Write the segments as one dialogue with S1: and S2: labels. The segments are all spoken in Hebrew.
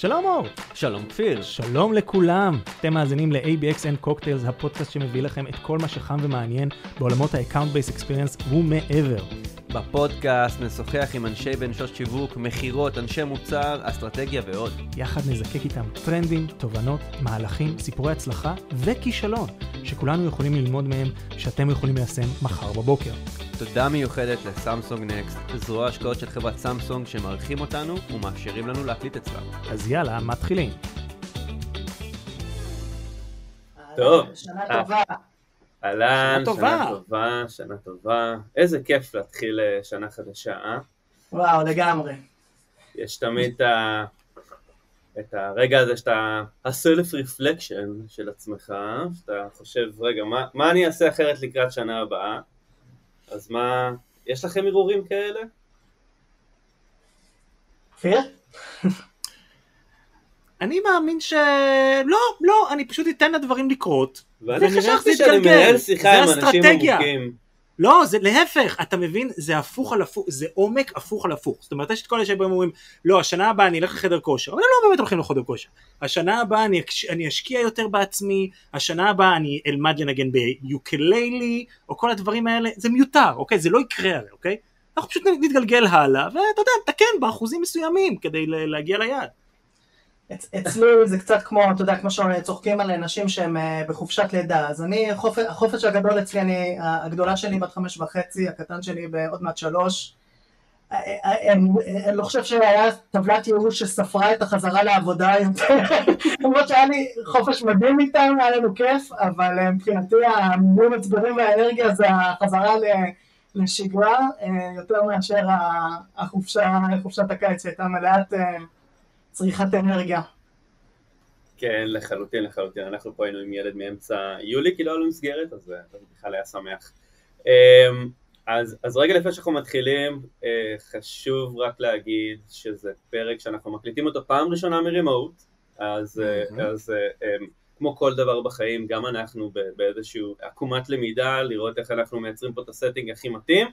S1: שלום אור.
S2: שלום כפיר.
S1: שלום לכולם. אתם מאזינים ל-ABXN Cocktails, הפודקאסט שמביא לכם את כל מה שחם ומעניין בעולמות ה-Account Based Experience ומעבר.
S2: בפודקאסט נשוחח עם אנשי בנשות שיווק, מכירות, אנשי מוצר, אסטרטגיה ועוד.
S1: יחד נזקק איתם טרנדים, תובנות, מהלכים, סיפורי הצלחה וכישלון, שכולנו יכולים ללמוד מהם, שאתם יכולים ליישם מחר בבוקר.
S2: תודה מיוחדת לסמסונג נקסט, זרוע השקעות של חברת סמסונג שמארחים אותנו ומאפשרים לנו להקליט אצלם.
S1: אז יאללה, מתחילים.
S3: טוב.
S4: שנה
S3: אה.
S4: טובה.
S3: אהלן,
S1: שנה טובה.
S3: שנה טובה, שנה טובה. איזה כיף להתחיל אה, שנה חדשה, אה?
S4: וואו, לגמרי.
S3: יש תמיד את ה... את הרגע הזה שאתה, הסלף רפלקשן של עצמך, שאתה חושב, רגע, מה, מה אני אעשה אחרת לקראת שנה הבאה? אז מה, יש לכם הרהורים כאלה?
S4: כפיר?
S1: אני מאמין ש... לא, לא, אני פשוט אתן לדברים לקרות.
S3: ואני חשבתי
S1: זה
S3: שאני. מנהל שיחה
S1: זה
S3: עם אנשים. עמוקים.
S1: לא, זה להפך, אתה מבין? זה הפוך על הפוך, זה עומק הפוך על הפוך. זאת אומרת, יש את כל אלה שבאים ואומרים, לא, השנה הבאה אני אלך לחדר כושר, אבל הם לא באמת הולכים לחדר כושר. השנה הבאה אני, אני אשקיע יותר בעצמי, השנה הבאה אני אלמד לנגן ביוקללי, או כל הדברים האלה, זה מיותר, אוקיי? זה לא יקרה הרי, אוקיי? אנחנו פשוט נתגלגל הלאה, ואתה יודע, נתקן באחוזים מסוימים כדי להגיע ליעד.
S4: אצ- אצלי זה קצת כמו, אתה יודע, כמו שצוחקים על נשים שהן אה, בחופשת לידה. אז אני, החופ- החופש הגדול אצלי, אני, הגדולה שלי בת חמש וחצי, הקטן שלי בעוד מעט שלוש. אה, אה, אני לא חושב שהיה טבלת ייאוש שספרה את החזרה לעבודה יותר, למרות שהיה לי חופש מדהים איתם, היה לנו כיף, אבל מבחינתי המילואים מצברים והאנרגיה זה החזרה לשגרה, יותר מאשר החופשה, חופשת הקיץ שהייתה מלאת צריכת אנרגיה.
S3: כן, לחלוטין, לחלוטין. אנחנו פה היינו עם ילד מאמצע יולי, כי לא היה לו מסגרת, אז אה, זה בכלל היה שמח. אמ, אז, אז רגע לפני שאנחנו מתחילים, אה, חשוב רק להגיד שזה פרק שאנחנו מקליטים אותו פעם ראשונה מרימוט, אז, אה,
S2: מהמם.
S3: אז אה, אמ, כמו כל דבר בחיים, גם אנחנו באיזושהי עקומת למידה, לראות איך אנחנו מייצרים פה את הסטינג הכי מתאים.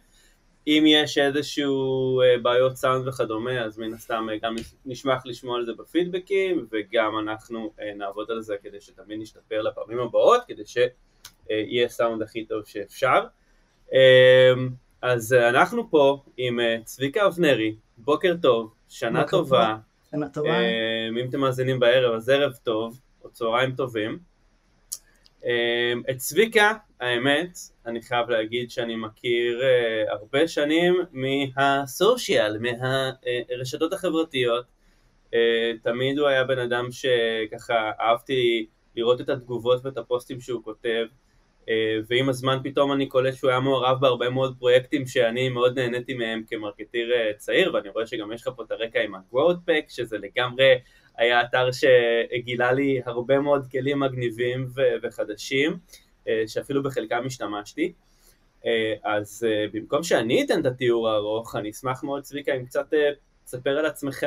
S3: אם יש איזשהו אה, בעיות סאונד וכדומה, אז מן הסתם אה, גם נשמח לשמוע על זה בפידבקים, וגם אנחנו אה, נעבוד על זה כדי שתמיד נשתפר לפעמים הבאות, כדי שיהיה סאונד הכי טוב שאפשר. אה, אז אנחנו פה עם צביקה אבנרי, בוקר טוב, שנה
S4: בוקר
S3: טובה.
S4: שנה טובה.
S3: אה, אם אתם מאזינים בערב, אז ערב טוב, או צהריים טובים. אה, את צביקה, האמת, אני חייב להגיד שאני מכיר אה, הרבה שנים מהסושיאל, מהרשתות החברתיות. אה, תמיד הוא היה בן אדם שככה אהבתי לראות את התגובות ואת הפוסטים שהוא כותב. אה, ועם הזמן פתאום אני קולט שהוא היה מעורב בהרבה מאוד פרויקטים שאני מאוד נהניתי מהם כמרקטיר אה, צעיר, ואני רואה שגם יש לך פה את הרקע עם ה-Growth Pack, שזה לגמרי היה אתר שגילה לי הרבה מאוד כלים מגניבים וחדשים, שאפילו בחלקם השתמשתי. אה, אז אה, במקום שאני אתן את התיאור הארוך, אני אשמח מאוד, צביקה, אם קצת אה, תספר על עצמך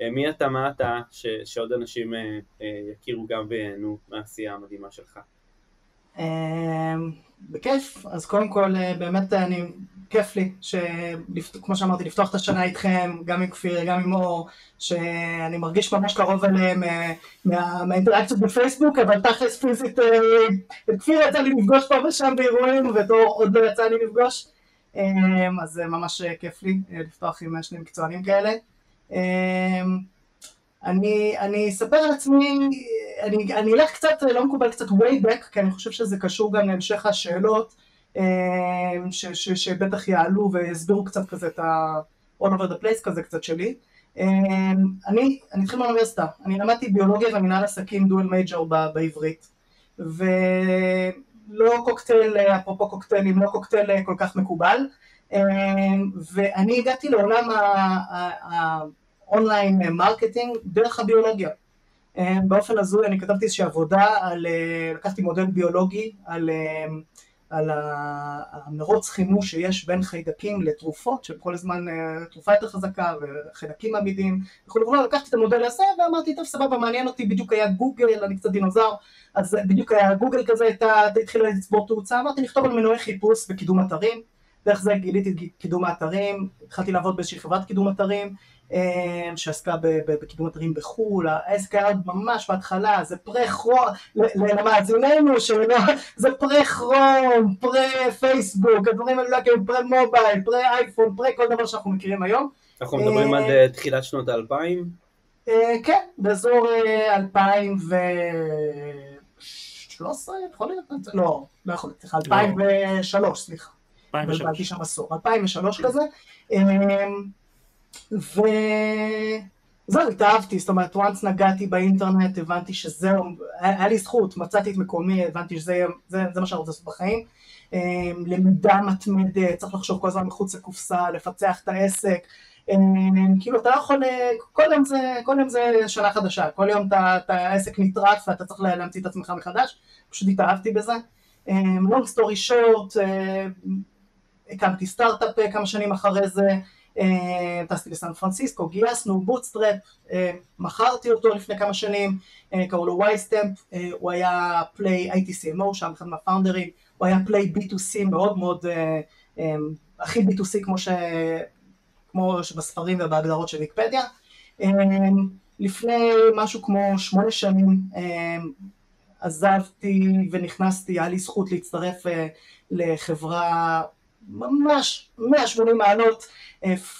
S3: אה, מי אתה, מה אתה, ש- שעוד אנשים אה, אה, יכירו גם וייהנו מהעשייה המדהימה שלך.
S4: בכיף, אז קודם כל אה, באמת אני, כיף לי, כמו שאמרתי, לפתוח את השנה איתכם, גם עם כפיר, גם עם אור, שאני מרגיש ממש קרוב אליהם אה, מה- מהאינטראקציות בפייסבוק, אבל תכלס פיזית, אה, את כפיר יצא לי לפגוש פה ושם באירועים, ואת אור עוד לא יצא לי לפגוש, אז ממש אה, כיף לי אה, לפתוח עם אה, שני מקצוענים כאלה. אני, אני אספר על עצמי, אני, אני אלך קצת, לא מקובל קצת way back, כי אני חושב שזה קשור גם להמשך השאלות, אה, ש, ש, שבטח יעלו ויסבירו קצת כזה את ה- all over the place כזה קצת שלי. אה, אני, אני אתחיל מהאוניברסיטה, אני למדתי ביולוגיה ומנהל עסקים dual major בעברית, ולא קוקטייל, אפרופו קוקטיילים, לא קוקטייל כל כך מקובל, אה, ואני הגעתי לעולם ה- ה- ה- online marketing דרך הביולוגיה. אה, באופן הזוי אני כתבתי איזושהי עבודה על, אה, לקחתי מודל ביולוגי על, אה, על המרוץ חימוש שיש בין חיידקים לתרופות, שכל הזמן אה, תרופה יותר חזקה וחיידקים עמידים וכולי וכולי, לקחתי את המודל הזה ואמרתי טוב סבבה מעניין אותי, בדיוק היה גוגל, אני קצת דינוזאור, אז בדיוק היה גוגל כזה, הייתה, התחילה לצבור תאוצה, אמרתי לכתוב על מנועי חיפוש וקידום אתרים, דרך זה גיליתי את קידום האתרים, התחלתי לעבוד באיזושהי חברת קידום אתרים, אה, שעסקה ב- ב- בקידום אתרים בחו"ל, העסק היה ממש בהתחלה, זה פרה-כרום, למאזיננו שלא, זה פרה-כרום, פרה-פייסבוק, הדברים האלה, כאילו פרה-מובייל, פרה-אייפון, פרה כל דבר שאנחנו מכירים היום.
S3: אנחנו מדברים
S4: אה,
S3: עד אה, תחילת שנות האלפיים?
S4: אה, כן, באזור אה, 2013, יכול להיות? לא, לא יכול להיות, סליחה, 2003, סליחה.
S1: 2003.
S4: בלבלתי שם עשור, 2003 כזה. וזהו, התאהבתי, זאת אומרת, once נגעתי באינטרנט, הבנתי שזהו, היה לי זכות, מצאתי את מקומי, הבנתי שזה זה, זה מה שאני רוצה לעשות בחיים. אמ, למידה מתמדת, צריך לחשוב כל הזמן מחוץ לקופסה, לפצח את העסק. אמ, כאילו אתה לא יכול, כל יום זה, כל יום זה שנה חדשה, כל יום אתה, אתה העסק נטרף ואתה צריך להמציא את עצמך מחדש, פשוט התאהבתי בזה. אמ, long story short, אה, הקמתי סטארט-אפ אה, כמה שנים אחרי זה, אה, טסתי לסן פרנסיסקו, גייסנו bootstrap, אה, מכרתי אותו לפני כמה שנים, אה, קראו לו וייסטמפ, אה, הוא היה fully, הייתי CMO שם, אחד מהפאונדרים, הוא היה fully B2C מאוד מאוד, אה, אה, הכי B2C כמו, ש, כמו שבספרים ובהגדרות של ויקיפדיה. אה, לפני משהו כמו שמונה שנים אה, עזבתי ונכנסתי, היה לי זכות להצטרף אה, לחברה ממש 180 מעלות אה,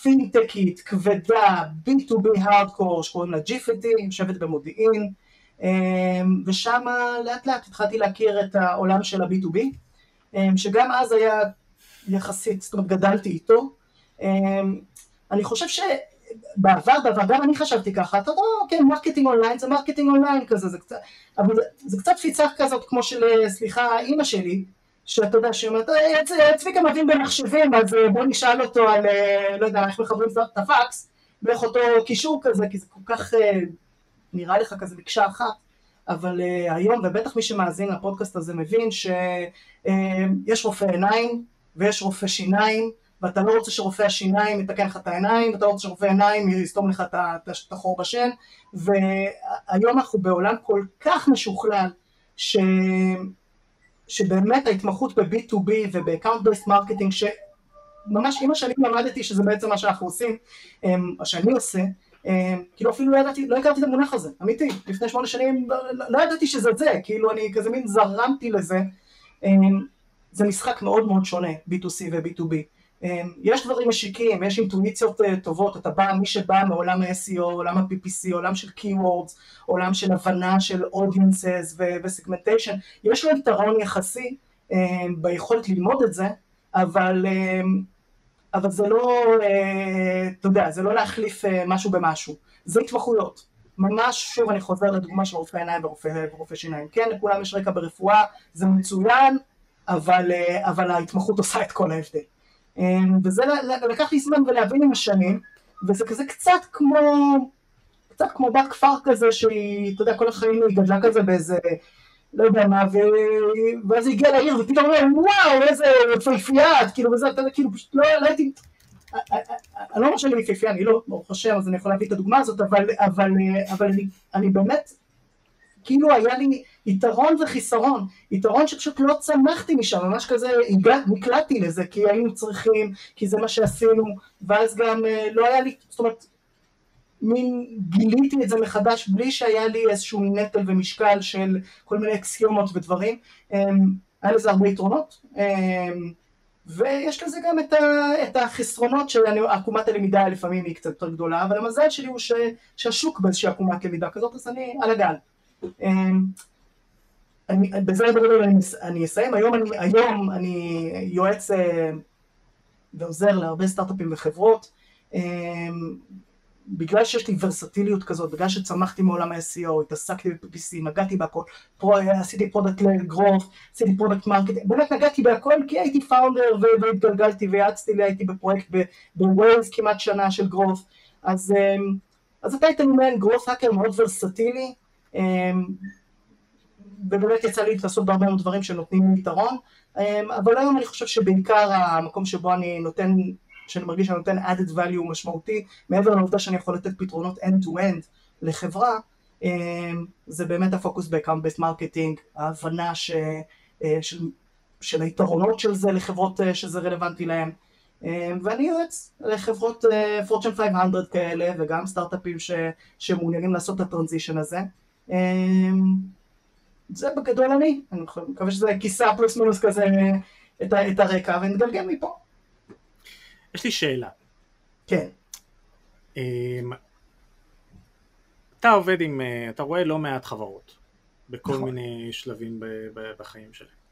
S4: פינטקית, כבדה, B2B הארדקור שקוראים לה GFT, יושבת במודיעין אה, ושם לאט לאט התחלתי להכיר את העולם של ה-B2B אה, שגם אז היה יחסית, זאת אומרת גדלתי איתו. אני חושב שבעבר, בעבר גם אני חשבתי ככה, אתה יודע, כן, marketing online זה marketing online כזה, זה קצת, אבל זה, קצת תפיסה כזאת כמו של, סליחה, אימא שלי, שאתה יודע, שאומרת, "אה, צביקה מבין במחשבים, אז אה, בוא נשאל אותו על, אה, לא יודע, איך מחברים את הפקס, ואיך אותו קישור כזה, כי זה כל כך אה, נראה לך כזה מקשה אחת, אבל היום, ובטח מי שמאזין לפודקאסט הזה מבין שיש רופא עיניים ויש רופא שיניים, ואתה לא רוצה שרופא השיניים יתקן לך את העיניים, ואתה לא רוצה שרופא העיניים יסתום לך את החור בשן, והיום אנחנו בעולם כל כך משוכלל, ש... שבאמת ההתמחות ב-B2B וב-account based marketing, שממש עם השנים למדתי שזה בעצם מה שאנחנו עושים, אמ, מה שאני עושה, אמ, כאילו אפילו לא ידעתי, לא הכרתי את המונח הזה, אמיתי, לפני שמונה שנים לא, לא, ידעתי שזה זה, כאילו אני כזה מין זרמתי לזה, אמ, זה משחק מאוד מאוד שונה, B2C ו-B2B. אמ, יש דברים משיקים, יש אינטואיציות אה, טובות, אתה בא, מי שבא מעולם ה-SEO, עולם ה-PPC, עולם של Keywords, עולם של הבנה של audiences ו-segmentation, יש לו יתרון יחסי אמ, ביכולת ללמוד את זה, אבל, אמ, אבל זה לא, אה, אתה יודע, זה לא להחליף אה, משהו במשהו, זה התמחויות. ממש, שוב אני חוזר לדוגמה של רופא עיניים ורופא, ורופא שיניים. כן, לכולם יש רקע ברפואה, זה מצוין, אבל, אבל ההתמחות עושה את כל ההבדל. אמ, וזה לקח לי זמן ולהבין עם השנים, וזה כזה קצת כמו, קצת כמו בת כפר כזה שהיא, אתה יודע, כל החיים היא גדלה כזה באיזה, לא יודע מה, ו... ואז היא הגיעה לעיר ופתאום אומרים, וואו, איזה יפהפייה כאילו, וזה, אתה יודע, כאילו, פשוט לא, לא הייתי, אני לא אומר שאני יפהפייה, אני לא, ברוך השם, אז אני יכול להביא את הדוגמה הזאת, אבל, אבל, אבל אני, אני באמת, כאילו היה לי יתרון וחיסרון, יתרון שפשוט לא צמחתי משם, ממש כזה נקלעתי לזה, כי היינו צריכים, כי זה מה שעשינו, ואז גם אה, לא היה לי, זאת אומרת, מין גיליתי את זה מחדש בלי שהיה לי איזשהו נטל ומשקל של כל מיני אקסיומות ודברים, אמ, היה לזה הרבה יתרונות, אמ, ויש לזה גם את, החסרונות שעקומת הלמידה לפעמים היא קצת יותר גדולה, אבל המזל שלי הוא ש, שהשוק באיזושהי עקומת למידה כזאת, אז אני על הגל. אני, בזה בגדול אני, אני אסיים, היום אני, היום אני יועץ אה, ועוזר להרבה סטארט-אפים וחברות, אה, בגלל שיש לי ורסטיליות כזאת, בגלל שצמחתי מעולם ה-SEO, התעסקתי ב-PPC, נגעתי בהכל, פרו, עשיתי product led growth, עשיתי product market, באמת נגעתי בהכל כי הייתי founder והתגלגלתי ויעצתי לי, הייתי בפרויקט בווילס כמעט שנה של growth, אז, אה, אז אתה היית ממעין growth hacker מאוד ורסטילי, ובאמת יצא לי להתנסות בהרבה מאוד דברים שנותנים יתרון, אבל היום אני חושב שבעיקר המקום שבו אני נותן, שאני מרגיש שאני נותן added value משמעותי, מעבר לעובדה שאני יכול לתת פתרונות end to end לחברה, זה באמת הפוקוס ב-account based marketing, ההבנה ש, של של היתרונות של זה לחברות אה, שזה רלוונטי להן. אה, ואני יועץ לחברות פורצ'ן 500 כאלה וגם סטארט-אפים ש, שמעוניינים לעשות את הטרנזישן הזה. זה בגדול אני, אני מקווה שזה כיסה פלוס מינוס כזה את, את הרקע ונתגלגל מפה.
S1: יש לי שאלה.
S4: כן.
S1: אתה עובד עם, אתה רואה לא מעט חברות בכל
S4: נכון.
S1: מיני שלבים בחיים שלהם.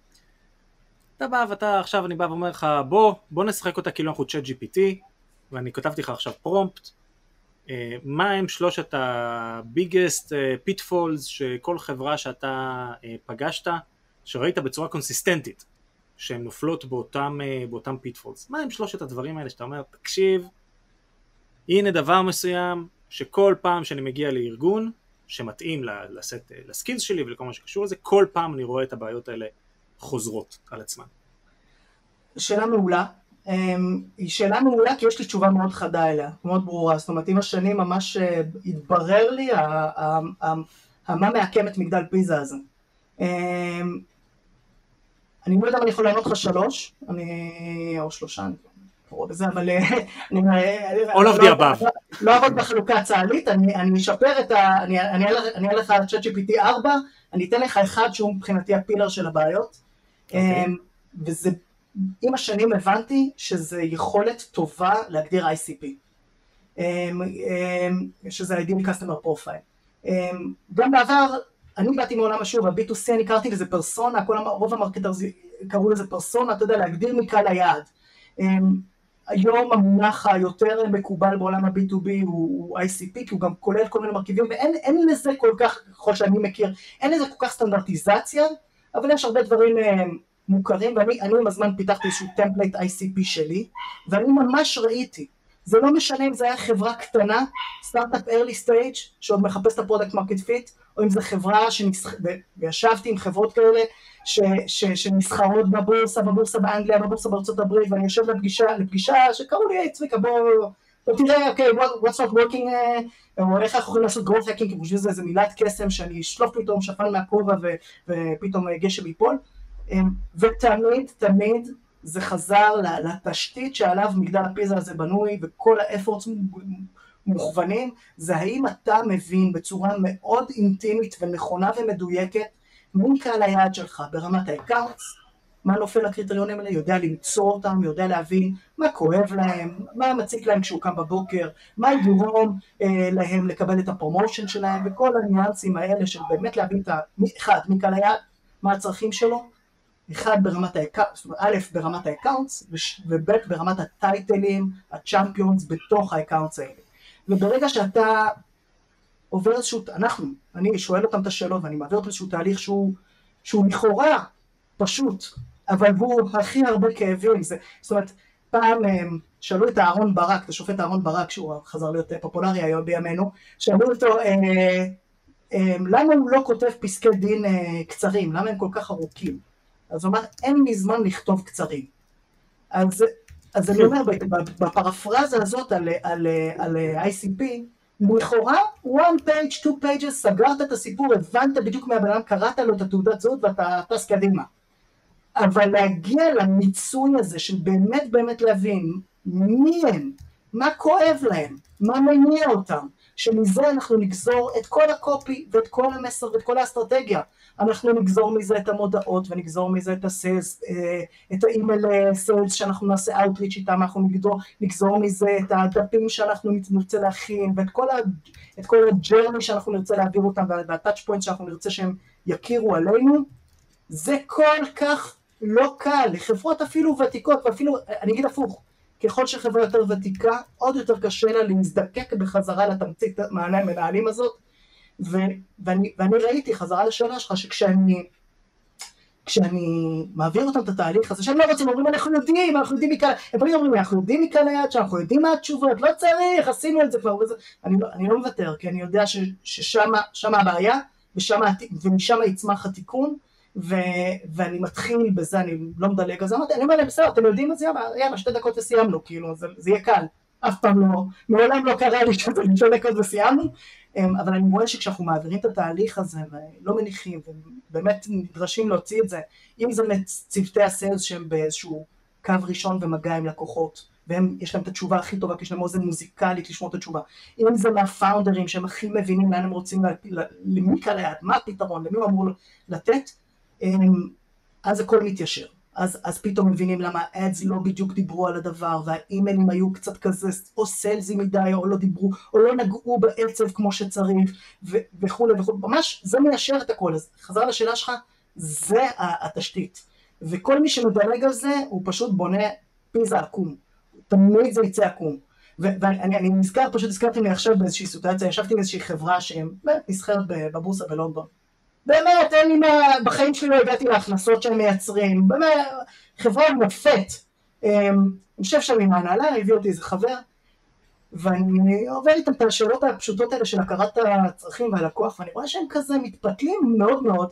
S1: אתה בא ואתה עכשיו אני בא ואומר לך בוא בוא נשחק אותה כאילו אנחנו צ'אט GPT ואני כתבתי לך עכשיו prompt מה הם שלושת ה biggest pitfalls שכל חברה שאתה אה, פגשת שראית בצורה קונסיסטנטית שהן נופלות באותם, אה, באותם pitfalls מה הם שלושת הדברים האלה שאתה אומר תקשיב הנה דבר מסוים שכל פעם שאני מגיע לארגון שמתאים לסט, ל skills שלי ולכל מה שקשור לזה כל פעם אני רואה את הבעיות האלה חוזרות על עצמן?
S4: שאלה מעולה. אמ, היא שאלה מעולה כי יש לי תשובה מאוד חדה אליה, מאוד ברורה. זאת אומרת, עם השנים ממש אה, התברר לי מה מעקם את מגדל פיזה הזה. אמ, אני לא יודע אם אני יכול לענות לך שלוש, אני... או שלושה, אני קורא בזה, אבל... אה, אני...
S1: All of the above.
S4: לא אעבוד בחלוקה הצה"לית, אני אשפר את ה... אני אעלה לך צ'אט GPT 4, אני אתן לך אחד שהוא מבחינתי הפילר של הבעיות. אוקיי. אמ, וזה, עם השנים הבנתי שזה יכולת טובה להגדיר ICP, אמ, אמ, שזה ה-Ideal Customer Profile. גם בעבר, אני באתי מעולם ה-B2C אני קראתי לזה פרסונה, כל, רוב ה marketers קראו לזה פרסונה, אתה יודע, להגדיר מקהל היעד. היום המונח היותר מקובל בעולם ה-B2B הוא, הוא ICP, כי הוא גם כולל כל מיני מרכיבים, ואין לזה כל כך, ככל שאני מכיר, אין לזה כל כך סטנדרטיזציה, אבל יש הרבה דברים מוכרים, ואני עם הזמן פיתחתי איזשהו template ICP שלי, ואני ממש ראיתי, זה לא משנה אם זה היה חברה קטנה, סטארט-אפ early stage, שעוד מחפש את ה product market fit, או אם זו חברה שנסח... וישבתי עם חברות כאלה ש... ש... שנסחרות בבורסה, בבורסה באנגליה, בבורסה בארצות הברית, ואני יושב לפגישה, לפגישה שקראו לי, היי צביקה בוא, בוא תראה, אוקיי, what's not working, uh, או איך אנחנו יכולים לעשות growth hacking, כי חושבים שזה מילת קסם שאני אשלוף פתאום שפן מהכובע. ופתאום גשם ייפול, ותמיד, תמיד זה חזר לתשתית שעליו מגדל הפיזה הזה בנוי, וכל ה efforts מוכוונים, זה האם אתה מבין בצורה מאוד אינטימית ונכונה ומדויקת מי קהל היעד שלך ברמת ה accounts, מה נופל לקריטריונים האלה, יודע למצוא אותם, יודע להבין מה כואב להם, מה מציק להם כשהוא קם בבוקר, מה יגרום אה, להם לקבל את ה promotion שלהם, וכל הניואנסים האלה של באמת להבין את ה... אחד, מי קהל היעד, מה הצרכים שלו, אחד ברמת ה accounts, א' ברמת ה accounts, וב' ברמת הטייטלים, ה champions בתוך ה accounts האלה. וברגע שאתה עובר איזשהו, אנחנו, אני שואל אותם את השאלות ואני מעביר אותם איזשהו תהליך שהוא, שהוא לכאורה פשוט, אבל הוא הכי הרבה כאבים, זה, זאת אומרת, פעם אמ, שאלו את אהרון ברק, את השופט אהרון ברק, שהוא חזר להיות פופולרי היום בימינו, שאלו אותו, אה, אה, למה הוא לא כותב פסקי דין אה, קצרים, למה הם כל כך ארוכים? אז הוא אמר, אין לי זמן לכתוב קצרים. אז, אז אני אומר, בפרפרזה הזאת על, על, על ICP, לכאורה, one page, two pages, סגרת את הסיפור, הבנת בדיוק מהבן אדם, קראת לו את התעודת זהות ואתה טס קדימה. אבל להגיע למיצוי הזה של באמת באמת להבין מי הם, מה כואב להם, מה מניע אותם, שמזה אנחנו נגזור את כל ה copy ואת כל המסר ואת כל האסטרטגיה. אנחנו נגזור מזה את המודעות ונגזור מזה את ה sales, אה, את ה email sales שאנחנו נעשה outreach איתם, אנחנו נגזור, נגזור מזה את הדפים שאנחנו נרצה להכין ואת כל, כל ה journey שאנחנו נרצה להעביר אותם וה touch point שאנחנו נרצה שהם יכירו עלינו. זה כל כך לא קל, לחברות אפילו ותיקות, ואפילו, אני אגיד הפוך, ככל שחברה יותר ותיקה, עוד יותר קשה לה להזדקק בחזרה לתמצית מענה המנהלים הזאת, ו, ואני, ואני ראיתי, חזרה לשאלה שלך, שכשאני כשאני מעביר אותם את התהליך הזה, שהם לא רוצים, אומרים אנחנו יודעים, אנחנו יודעים מכאן, הם פשוט אומרים אנחנו יודעים מכאן היד שאנחנו יודעים מה התשובות, לא צריך, עשינו את זה כבר, וזה, אני, לא, אני לא מוותר, כי אני יודע ששם הבעיה, ושם, ומשם יצמח התיקון, ו, ואני מתחיל בזה, אני לא מדלג זה, אמרתי, אני אומר להם, בסדר, אתם יודעים את זה, יאללה, שתי דקות וסיימנו, כאילו, זה, זה יהיה קל. אף פעם לא, מעולם לא קרה לי שזה לשאול דקות וסיימנו, אמ, אבל אני רואה שכשאנחנו מעבירים את התהליך הזה ולא מניחים ובאמת נדרשים להוציא את זה, אם זה מצוותי הסיילס שהם באיזשהו קו ראשון ומגע עם לקוחות, והם, יש להם את התשובה הכי טובה, כי יש להם אוזן מוזיקלית לשמוע את התשובה. אם זה מהפאונדרים שהם הכי מבינים לאן הם רוצים, למי קרה, מה הפתרון, למי הוא אמור לתת, אז הכל מתיישר. אז, אז פתאום מבינים למה האדס לא בדיוק דיברו על הדבר, והאימיילים היו קצת כזה או סלזי מדי, או לא דיברו, או לא נגעו בעצב כמו שצריך, ו- וכולי וכולי, ממש זה מיישר את הכל, אז חזר לשאלה שלך, זה התשתית, וכל מי שמדלג על זה, הוא פשוט בונה פיזה עקום, תמיד זה יצא עקום. ואני אני נזכר, פשוט הזכרתי לי עכשיו באיזושהי סיטואציה, ישבתי עם איזושהי חברה שנסחרת בבורסה בלונדון. באמת, אין לי מה, בחיים שלי לא הגעתי להכנסות שהם מייצרים, באמת, חברה מופת. אמ, אני חושב שם עם ההנהלה, הביא אותי איזה חבר, ואני עובר איתם את השאלות הפשוטות האלה של הכרת הצרכים והלקוח, ואני רואה שהם כזה מתפתלים מאוד מאוד,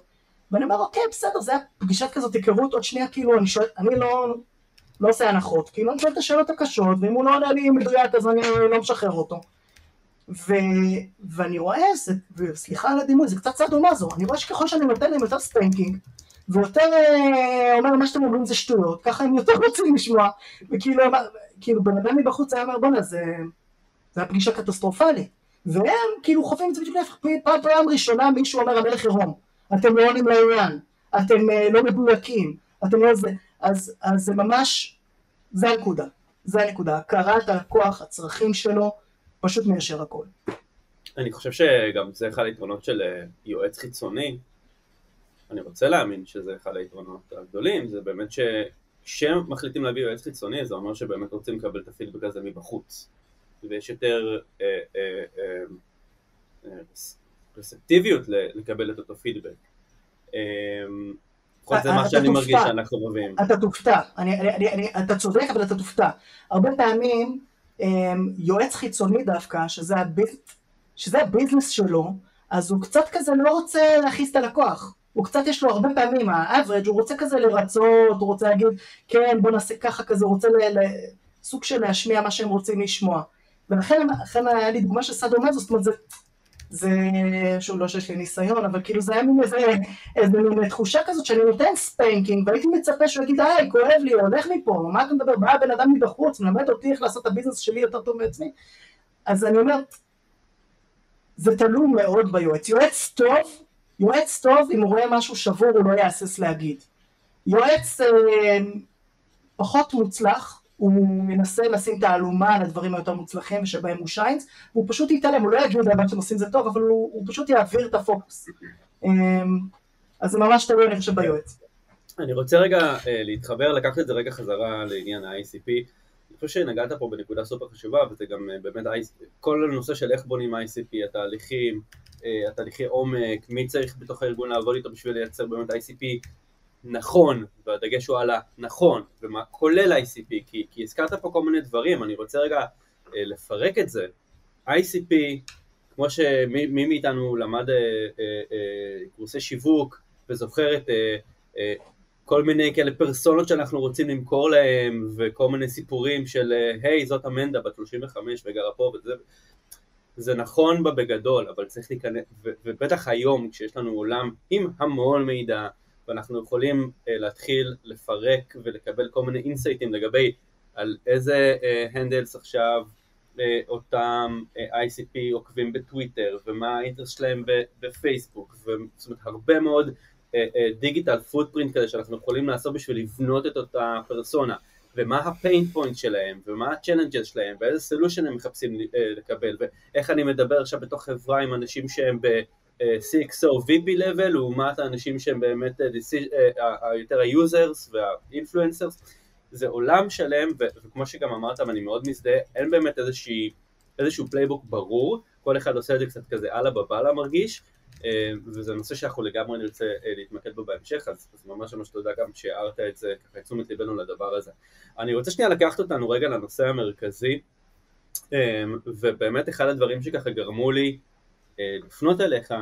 S4: ואני אומר, אוקיי, בסדר, זה היה פגישת כזאת היכרות, עוד שנייה, כאילו, אני שואל, אני לא, לא עושה הנחות, כאילו, אני שואל את השאלות הקשות, ואם הוא לא עונה לי מדויק, אז אני לא משחרר אותו. ו... ואני רואה, זה, וסליחה על הדימוי, זה קצת צד אומזו, אני רואה שככל שאני נותן להם יותר ספנקינג, ויותר אה, אומר מה שאתם אומרים זה שטויות, ככה הם יותר רוצים לשמוע, וכאילו כאילו בן אדם מבחוץ היה אומר בואנה זה, זה היה פגישה קטסטרופלית, והם כאילו חווים את זה בדיוק להפך, פעם פעם ראשונה מישהו אומר המלך עירום, אתם לא עונים לעניין, אתם אה, לא מדויקים, אתם לא זה, אז, אז זה ממש, זה הנקודה, זה הנקודה, הכרת הלקוח, הצרכים שלו, פשוט מיישר הכל.
S3: אני חושב שגם זה אחד היתרונות של אה, יועץ חיצוני, אני רוצה להאמין שזה אחד היתרונות הגדולים, זה באמת שכשמחליטים להביא יועץ חיצוני זה אומר שבאמת רוצים לקבל את הפידבק הזה מבחוץ ויש יותר אה, אה, אה, אה, רספטיביות לקבל את אותו פידבק. אה, לפחות זה מה שאני מרגיש שאנחנו מביאים.
S4: אתה תופתע, אתה צודק אבל אתה תופתע. הרבה פעמים אמ, יועץ חיצוני דווקא, שזה, הביז... שזה הביזנס שלו, אז הוא קצת כזה לא רוצה להכעיס את הלקוח. הוא קצת יש לו הרבה פעמים, האברג' הוא רוצה כזה לרצות, הוא רוצה להגיד כן בוא נעשה ככה כזה, הוא רוצה סוג של להשמיע מה שהם רוצים לשמוע. ולכן היה לי דוגמה של סאדו-מאזו, זאת אומרת זה זה, שוב לא שיש לי ניסיון, אבל כאילו זה היה מין איזה, איזה מין תחושה כזאת שאני נותן spanking, והייתי מצפה שהוא יגיד, היי, כואב לי, הולך מפה, מה אתה מדבר, בא הבן אדם מבחוץ, מלמד אותי איך לעשות את ה business שלי יותר טוב מעצמי. אז אני אומר, זה תלוי מאוד ביועץ. יועץ טוב, יועץ טוב, אם הוא רואה משהו שבור, הוא לא יהסס להגיד. יועץ אה, פחות מוצלח, הוא מנסה לשים תעלומה על הדברים היותר מוצלחים שבהם הוא שיינס, והוא פשוט יתעלם, הוא לא יגיד לבן שאתם עושים זה טוב, אבל הוא, הוא פשוט יעביר את הפוקוס. אמ, אז זה ממש תלוי, אני חושב, ביועץ.
S3: אני רוצה רגע אה, להתחבר, לקחת את זה רגע חזרה לעניין ה-ICP. אני חושב שנגעת פה בנקודה סופר חשובה, וזה גם אה, באמת כל הנושא של איך בונים ICP, התהליכים, אה, התהליכי עומק, מי צריך בתוך הארגון לעבוד איתו בשביל לייצר באמת ICP נכון, והדגש הוא על הנכון, ומה כולל ICP, כי, כי הזכרת פה כל מיני דברים, אני רוצה רגע אה, לפרק את זה. ICP, כמו שמי מאיתנו למד אה, אה, אה, קורסי שיווק וזוכר את אה, אה, כל מיני כאלה פרסונות שאנחנו רוצים למכור להם וכל מיני סיפורים של אה, היי זאת אמנדה בת 35 וגרה פה וזה זה נכון בה בגדול אבל צריך להיכנס ובטח היום כשיש לנו עולם עם המון מידע ואנחנו יכולים uh, להתחיל לפרק ולקבל כל מיני אינסייטים לגבי על איזה handles uh, עכשיו uh, אותם uh, ICP עוקבים בטוויטר ומה האינטרס שלהם בפייסבוק זאת אומרת הרבה מאוד digital footprint כזה שאנחנו יכולים לעשות בשביל לבנות את אותה פרסונה ומה ה pain point שלהם ומה ה challenges שלהם ואיזה solution הם מחפשים uh, לקבל ואיך אני מדבר עכשיו בתוך חברה עם אנשים שהם. CXO VP level לעומת האנשים שהם באמת אה, אה, יותר ה-users וה-influencers. זה עולם שלם וכמו שגם אמרת ואני מאוד מזדהה אין באמת איזשהו playbook ברור. כל אחד עושה את זה קצת כזה אלא באב אללה מרגיש אה, וזה נושא שאנחנו לגמרי נרצה להתמקד בו בהמשך אז, אז ממש ממש תודה גם שהערת את זה ככה את תשומת ליבנו לדבר הזה. אני רוצה שנייה לקחת אותנו רגע לנושא המרכזי ובאמת אחד הדברים שככה גרמו לי אה, לפנות אליך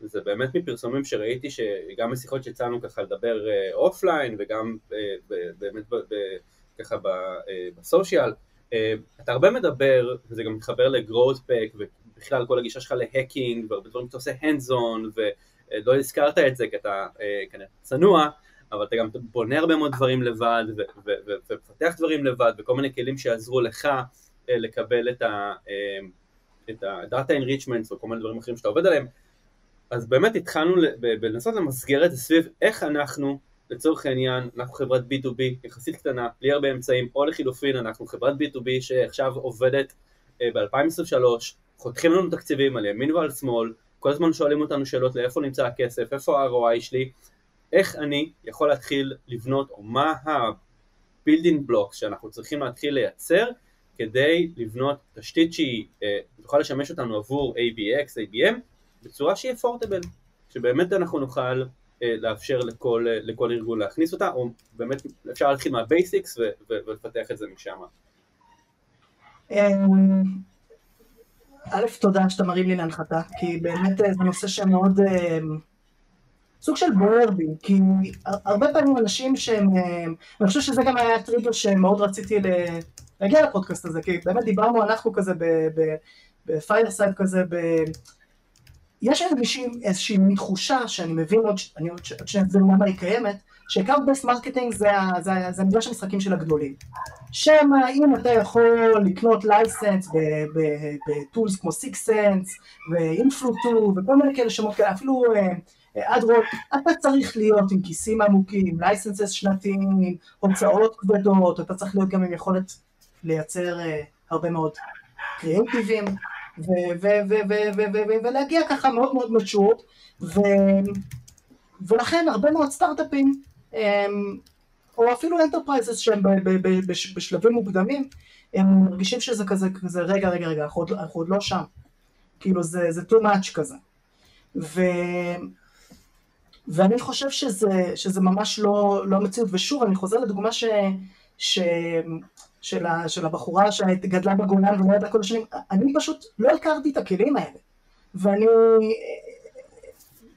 S3: זה באמת מפרסומים שראיתי שגם בשיחות שיצאנו ככה לדבר אופליין אה, וגם אה, באמת ככה בסושיאל אתה הרבה מדבר, וזה גם מתחבר לגרואות פק בכלל כל הגישה שלך להקינג, והרבה דברים שאתה עושה hands on, ולא הזכרת את זה כי אתה כנראה צנוע, אבל אתה גם בונה הרבה מאוד דברים לבד, ומפתח דברים לבד, וכל מיני כלים שיעזרו לך לקבל את ה... את ה-Data Enrichment וכל מיני דברים אחרים שאתה עובד עליהם, אז באמת התחלנו לנסות למסגר את זה סביב איך אנחנו, לצורך העניין, אנחנו חברת B2B יחסית קטנה, בלי הרבה אמצעים, או לחילופין, אנחנו חברת B2B שעכשיו עובדת אה, ב-2023, חותכים לנו תקציבים על ימין ועל שמאל, כל הזמן שואלים אותנו שאלות לאיפה נמצא הכסף, איפה ה-ROI שלי, איך אני יכול להתחיל לבנות, או מה ה-building blocks שאנחנו צריכים להתחיל לייצר כדי לבנות תשתית שהיא אה, תוכל לשמש אותנו עבור ABX, ABM, בצורה שהיא affordable, שבאמת אנחנו נוכל אה, לאפשר לכל, אה, לכל ארגון להכניס אותה, או באמת אפשר להתחיל מה basics ולפתח את זה משם.
S4: אמ, א', תודה שאתה מרים לי להנחתה, כי באמת זה נושא שמאוד סוג של בוער בי, כי הרבה פעמים אנשים שהם, אני חושב שזה גם היה הטריגר שמאוד רציתי להגיע לפודקאסט הזה, כי באמת דיברנו אנחנו כזה ב fireside כזה, ב... יש איזושהי, איזושהי תחושה שאני מבין עוד, אני עוד שנייה אסביר למה היא קיימת, ש account based marketing זה, זה, זה מגרש המשחקים של הגדולים. שם אם אתה יכול לקנות license ב tools כמו 6sense ו Influ2 וכל מיני כאלה שמות כאלה, אפילו AdRoll, אה, אתה צריך להיות עם כיסים עמוקים, licenses שנתיים, הוצאות כבדות, אתה צריך להיות גם עם יכולת לייצר uh, הרבה מאוד קריאייטיבים ולהגיע ככה מאוד מאוד משוט ולכן הרבה מאוד סטארט-אפים או אפילו enterprises שהם בשלבים מוקדמים הם מרגישים שזה כזה, כזה רגע רגע רגע אנחנו עוד, אנחנו עוד לא שם. כאילו זה, זה too much כזה. ו... ואני חושב שזה, שזה ממש לא, לא מציאות. ושוב אני חוזר לדוגמה ש, ש, של, ה, של הבחורה שגדלה בגולן ולא ידעה כל השנים, אני פשוט לא הכרתי את הכלים האלה. ואני,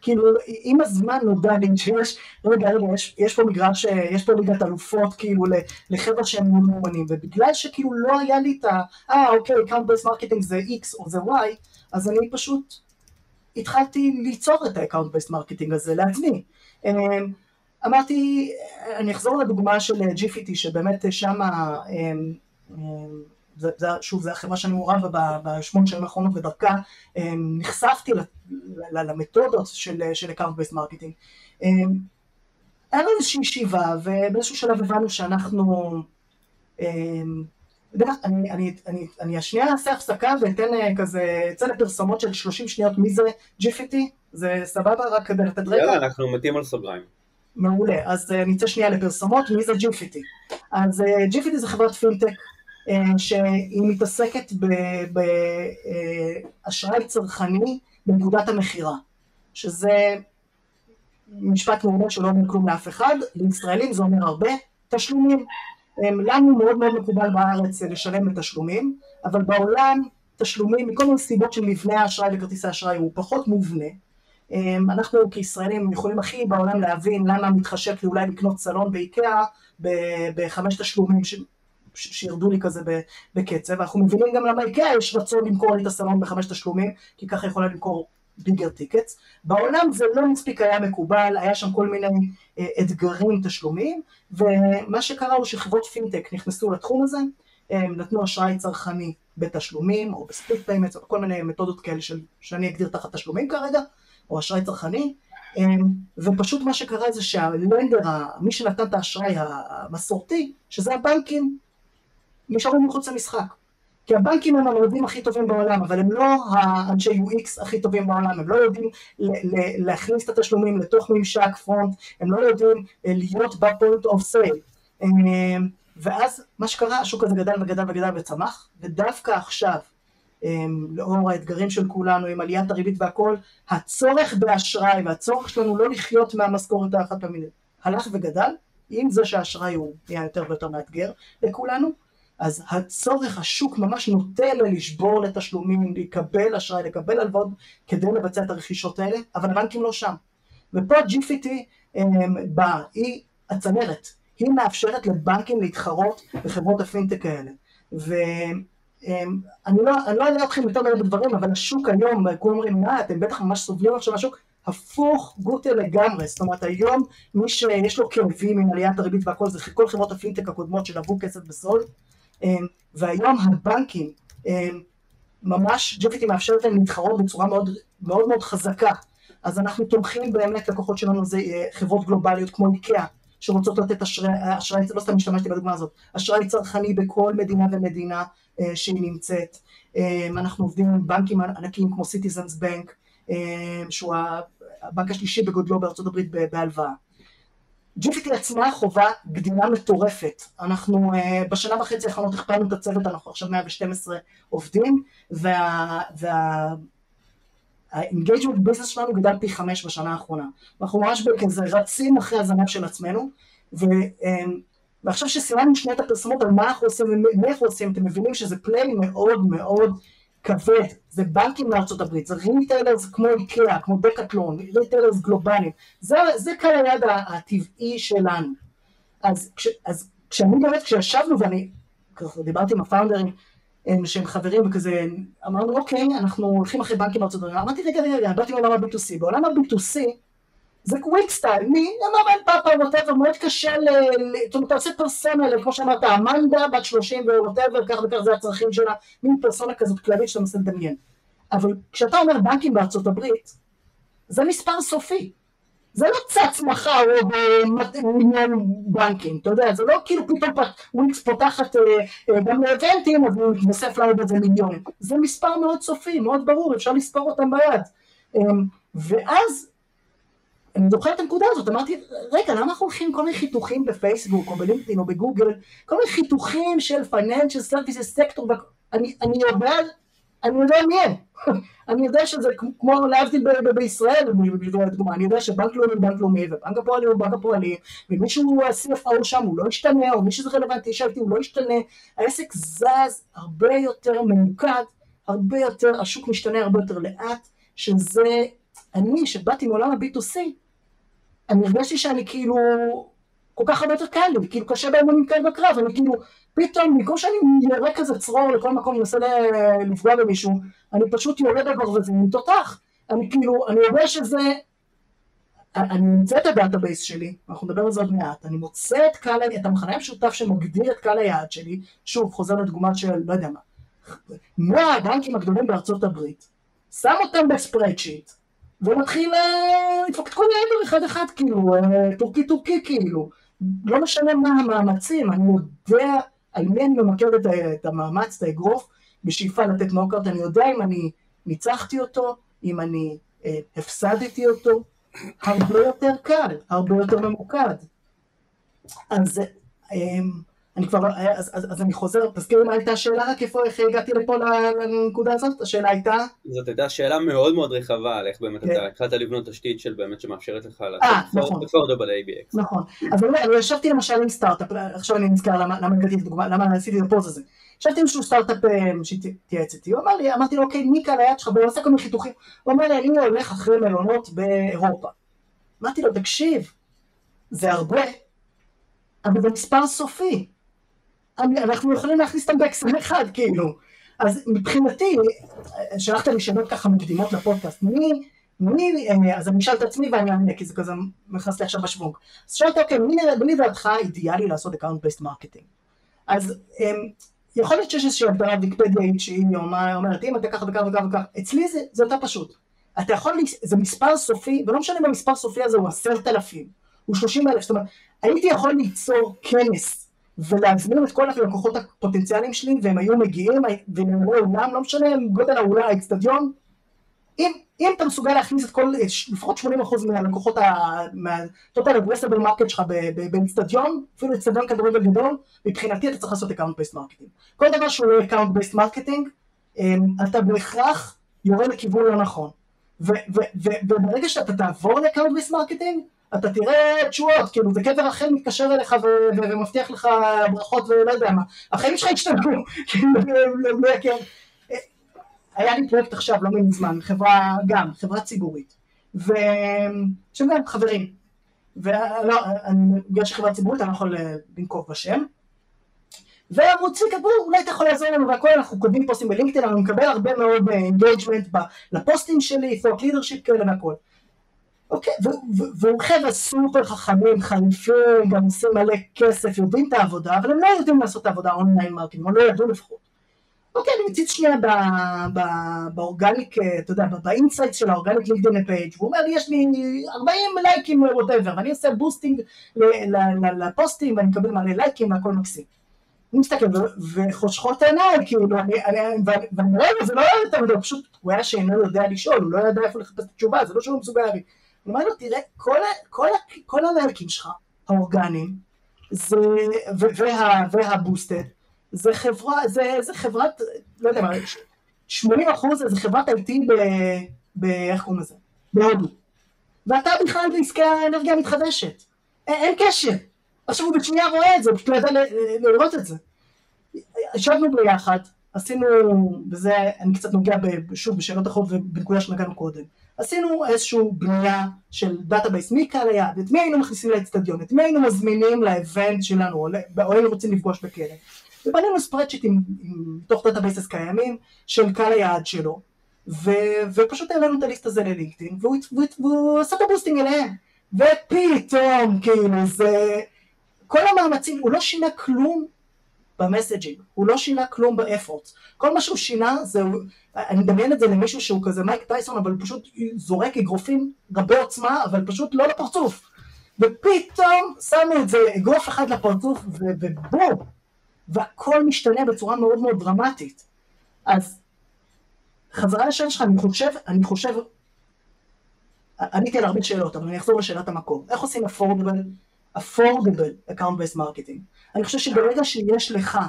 S4: כאילו, עם הזמן נודע לי שיש, רגע, רגע, יש, יש פה מגרש, יש פה ליגת אלופות, כאילו, לחבר'ה שהם מאומנים, ובגלל שכאילו לא היה לי את ה, אה, אוקיי, account based marketing זה X או זה Y, אז אני פשוט התחלתי ליצור את ה-account based marketing הזה לעצמי. אמ, אמרתי, אני אחזור לדוגמה של GFT שבאמת שם, אמ, אמ, זה, שוב, זו החברה שאני מעורב בה בשמונה שנים האחרונות ודרכה אמ, נחשפתי למתודות של, based marketing. היה לנו איזושהי ישיבה ובאיזשהו שלב הבנו שאנחנו, אני, אני, אני, אני השנייה אעשה הפסקה ואתן אה, כזה, אצא לפרסומות של 30 שניות מי זה GFT, זה סבבה רק כדי לתת
S3: רקע? יאללה, אנחנו מתים על סוגריים.
S4: מעולה, אז uh, נצא שנייה לפרסומות, מי זה GFT? אז אה, GFT זה חברת פינטק uh, שהיא מתעסקת באשראי צרכני בנקודת המכירה, שזה משפט מעולה שלא אומר כלום לאף אחד, לישראלים זה אומר הרבה, תשלומים. לנו מאוד מאוד מקובל בארץ לשלם בתשלומים, אבל בעולם תשלומים מכל מיני סיבות של מבנה האשראי וכרטיסי האשראי הוא פחות מובנה. אמ, אנחנו כישראלים יכולים הכי בעולם להבין למה מתחשק לי אולי לקנות סלון באיקאה בחמש תשלומים ש... שירדו לי כזה בקצב, אנחנו מבינים גם למה איקאה יש רצון למכור לי את הסלון בחמש תשלומים, כי ככה יכולה למכור bigger tickets. בעולם זה לא מספיק היה מקובל, היה שם כל מיני אה, אתגרים תשלומים, ומה שקרה הוא שחברות פינטק נכנסו לתחום הזה, הם נתנו אשראי צרכני בתשלומים, או ב split payments, או כל מיני מתודות כאלה של, שאני אגדיר תחת תשלומים כרגע, או אשראי צרכני, אמ, ופשוט מה שקרה זה שה lender, מי שנתן את האשראי המסורתי, שזה הבנקים, נשארו מחוץ למשחק. כי הבנקים הם המלווים הכי טובים בעולם, אבל הם לא האנשי UX הכי טובים בעולם, הם לא יודעים להכניס את התשלומים לתוך ממשק front, הם לא יודעים אה, להיות ב point of sale. ואז מה שקרה, השוק הזה גדל וגדל וגדל וצמח, ודווקא עכשיו, לאור האתגרים של כולנו עם עליית הריבית והכל, הצורך באשראי והצורך שלנו לא לחיות מהמשכורת האחת פעמית הלך וגדל, עם זה שהאשראי הוא נהיה יותר ויותר מאתגר לכולנו, אז הצורך, השוק ממש נוטה לשבור לתשלומים, לקבל אשראי, לקבל הלוואות כדי לבצע את הרכישות האלה, אבל הבנקים לא שם. ופה GFT אמ, באה, היא הצנרת, היא מאפשרת לבנקים להתחרות בחברות הפינטק האלה. ו... אמ, אני לא, אני לא אתכם יותר מדי בדברים, אבל השוק היום, כולם אומרים, מה, אתם בטח ממש סובלים עכשיו מהשוק, הפוך גוטה לגמרי, זאת אומרת היום מי שיש לו כאבים עם עליית הריבית והכל זה כל חברות הפינטק הקודמות שלבו כסף בסול אמ, והיום הבנקים אמ, ממש ג'פיטי מאפשרת להם להתחרות בצורה מאוד מאוד מאוד חזקה. אז אנחנו תומכים באמת לקוחות שלנו זה אה, חברות גלובליות כמו איקאה שרוצות לתת אשראי, לא סתם השתמשתי בדוגמה הזאת, אשראי צרכני בכל מדינה ומדינה אה, שהיא נמצאת. אה, אנחנו עובדים עם בנקים ענקיים כמו סיטיזנס בנק, אה, שהוא הבנק השלישי בגודלו בארצות הברית בהלוואה. Jifiti עצמה חווה גדילה מטורפת. אנחנו בשנה וחצי האחרונות הכפלנו את הצוות, אנחנו עכשיו 112 עובדים, וה-engagement וה, business שלנו גדל פי חמש בשנה האחרונה. אנחנו ממש כזה רצים אחרי הזנב של עצמנו, ו, ועכשיו שסיימנו שנייה את הפרסומות על מה אנחנו עושים ומי אנחנו עושים, אתם מבינים שזה play מאוד מאוד כבד, זה בנקים מארצות הברית, זה retailers כמו איקאה, כמו דקטלון, retailers גלובליים, זה, זה קהל היעד הטבעי שלנו. אז, כש, אז כשאני באמת, כשישבנו ואני דיברתי עם ה founderים שהם חברים וכזה, אמרנו אוקיי, אנחנו הולכים אחרי בנקים מארצות הברית, אמרתי רגע רגע, באתי מעולם ה-B2C, בעולם ה-B2C זה קוויק סטייל, מי, אמר פאפה ווטאבר, מאוד קשה ל... זאת אומרת, אתה עושה פרסונה, כמו שאמרת, אמנדה, בת 30 וווטאבר, כך וכך זה הצרכים שלה, מין פרסונה כזאת כללית שאתה מנסה לדמיין. אבל כשאתה אומר בנקים בארצות הברית, זה מספר סופי. זה לא צץ מחר או במיליון בנקים, אתה יודע, זה לא כאילו פתאום וויקס פותחת אה, אה, גם לאבנטים, אז הוא מתווסף לנו בזה מיליון. זה מספר מאוד סופי, מאוד ברור, אפשר לספור אותם ביד. אמ, ואז אני זוכר את הנקודה הזאת, אמרתי, רגע, למה אנחנו הולכים כל מיני חיתוכים בפייסבוק או בלינקדאין או בגוגל, כל מיני חיתוכים של financial services sector, אני, אני יודע, אני יודע מי הם, אני יודע שזה כמו להבדיל בישראל, אני יודע שבנק לאומי הוא בנק לאומי ובנק הפועלי הוא בנק הפועלי ומישהו CFO שם הוא לא ישתנה או מי שזה רלוונטי ישבתי הוא לא ישתנה, העסק זז הרבה יותר ממוקד, הרבה יותר, השוק משתנה הרבה יותר לאט, שזה אני שבאתי מעולם ה-B2C אני הרגשתי שאני כאילו, כל כך הרבה יותר קל לי, כאילו קשה באמונים כאלה בקרב, אני כאילו, פתאום, במקום שאני יורה כזה צרור לכל מקום, מנסה לפגוע במישהו, אני פשוט יורה בברווזים עם תותח. אני כאילו, אני יודע שזה, אני מוצא את ה database שלי, אנחנו נדבר על זה עוד מעט, אני מוצא את קהל, את המכנה המשותף שמגדיר את קהל היעד שלי, שוב, חוזר לדוגמה של, לא יודע מה, 100 הבנקים הגדולים בארצות הברית, שם אותם בספרדשיט, ומתחיל אה, לדפוק את כל העבר אחד אחד כאילו, אה, טורקי טורקי כאילו, לא משנה מה המאמצים, אני יודע על מי אני ממקד את המאמץ, את האגרוף, בשאיפה לתת נוקארט, אני יודע אם אני ניצחתי אותו, אם אני אה, הפסדתי אותו, הרבה יותר קל, הרבה יותר ממוקד. אז אה, אני כבר, אז, אז, אז אני חוזר, תזכירי מה הייתה השאלה רק איפה, איך הגעתי לפה לנקודה הזאת? השאלה הייתה?
S3: זאת הייתה שאלה מאוד מאוד רחבה על איך באמת אתה כן. התחלת לבנות תשתית של באמת שמאפשרת לך
S4: לעשות נכון.
S3: affordable ABX.
S4: נכון, אז אני ישבתי למשל עם סטארט-אפ, עכשיו אני נזכר למה הגעתי לדוגמה, למה עשיתי את הפוז הזה. ישבתי עם איזשהו סטארט-אפ אה, שהתייעץ איתי, הוא אמר לי, אמרתי לו, אוקיי, מי כאן היד שלך, והוא עושה כל מיני חיתוכים, הוא אמר לי, אני הולך אחרי מלונות באירופה. אמרתי לו, תקשיב, זה הרבה, אבל זה מספר סופי. אנחנו יכולים להכניס אותם באקסל אחד, כאילו. אז מבחינתי, שלחת לי שאלות ככה מקדימות לפודקאסט, מי, מי, אז אני אשאל את עצמי ואני אענה, כי זה כזה נכנס לי עכשיו בשוונג. אז שאלתי, אוקיי, מי מי לדעתך אידיאלי לעשות account based marketing? אז אמ, יכול להיות שיש איזושהי הגדרה ויקיפדיה שהיא אומרת, אם אתה ככה וככה וככה וככה, אצלי זה, זה יותר פשוט. אתה יכול, זה מספר סופי, ולא משנה אם המספר סופי הזה הוא עשרת אלפים, הוא שלושים אלף, זאת אומרת, הייתי יכול ליצור כנס ולהזמין את כל הלקוחות הפוטנציאליים שלי והם היו מגיעים והם היו באולם לא משנה גודל האולם האצטדיון. אם, אם אתה מסוגל להכניס את כל לפחות 80% מהלקוחות מה total addressable market שלך באצטדיון אפילו אצטדיון כדורגל גדול מבחינתי אתה צריך לעשות account based marketing כל דבר שהוא account based marketing אתה בהכרח יורה לכיוון לא נכון. וברגע שאתה תעבור ל account based marketing אתה תראה תשואות, כאילו זה קבר רחל מתקשר אליך ומבטיח לך ברכות ולא יודע מה, החיים שלך השתנו, כאילו. היה לי פרויקט עכשיו, לא מזמן, חברה, גם, חברה ציבורית, ושגם חברים, ולא, בגלל שחברה ציבורית אני לא יכול לנקוב בשם, צביקה בוא אולי אתה יכול לעזור לנו והכל אנחנו כותבים פוסטים בלינקדאין אני מקבל הרבה מאוד engagement לפוסטים שלי, thought leadership כאלה והכל. אוקיי, והוא חבר'ה סופר חכמים, חריפים, גם עושים מלא כסף, יודעים את העבודה, אבל הם לא יודעים לעשות את העבודה online marketing, או לא ידעו לפחות. אוקיי, אני מציץ שנייה באורגניק, אתה יודע, ב insight של האורגניק לינקדאין page, והוא אומר לי, יש לי 40 לייקים whatever, ואני עושה boosting לפוסטים, ואני מקבל מלא לייקים והכל מקסים. אני מסתכל וחושכות עיניי, כאילו, ואני רואה, זה לא היה יותר מדי, פשוט, הוא היה שאינו יודע לשאול, הוא לא ידע איפה לחפש את התשובה, זה לא שהוא מסוגל להביא. הוא אומר לו, תראה, כל הלייקים שלך, האורגניים, והבוסטד, זה חברה, זה, זה חברת, לא יודע מה, 80 אחוז זה חברת IT ב... ב... איך קוראים לזה? בהודו. ואתה בכלל בעסקי האנרגיה המתחדשת. אין, אין קשר. עכשיו הוא בשנייה רואה את זה, הוא פשוט לא ידע לראות את זה. ישבנו ביחד, עשינו, וזה, אני קצת נוגע שוב בשאלות אחרות ובנקודה שנגענו קודם. עשינו איזושהי בנייה של database מקהל היעד, את מי היינו מכניסים לאצטדיון, את מי היינו מזמינים ל event שלנו, או היינו רוצים לפגוש בכלל. ובנינו spreadsheetים מתוך databases קיימים של קהל היעד שלו, ו, ופשוט העלינו את ה list הזה ללינקדאין, והוא, והוא, והוא עשה את ה boosting אליהם, ופתאום כאילו זה, כל המאמצים, הוא לא שינה כלום ב messaging, הוא לא שינה כלום ב effort, כל מה שהוא שינה זה, אני מדמיין את זה למישהו שהוא כזה מייק טייסון אבל פשוט זורק אגרופים רבי עוצמה אבל פשוט לא לפרצוף ופתאום שמו את זה אגרוף אחד לפרצוף ובום והכל משתנה בצורה מאוד מאוד דרמטית. אז חזרה לשאלה שלך, אני חושב, אני חושב, עניתי על הרבה שאלות, אבל אני אחזור לשאלת המקור. איך עושים affordable, affordable account-based marketing? אני חושב שברגע שיש לך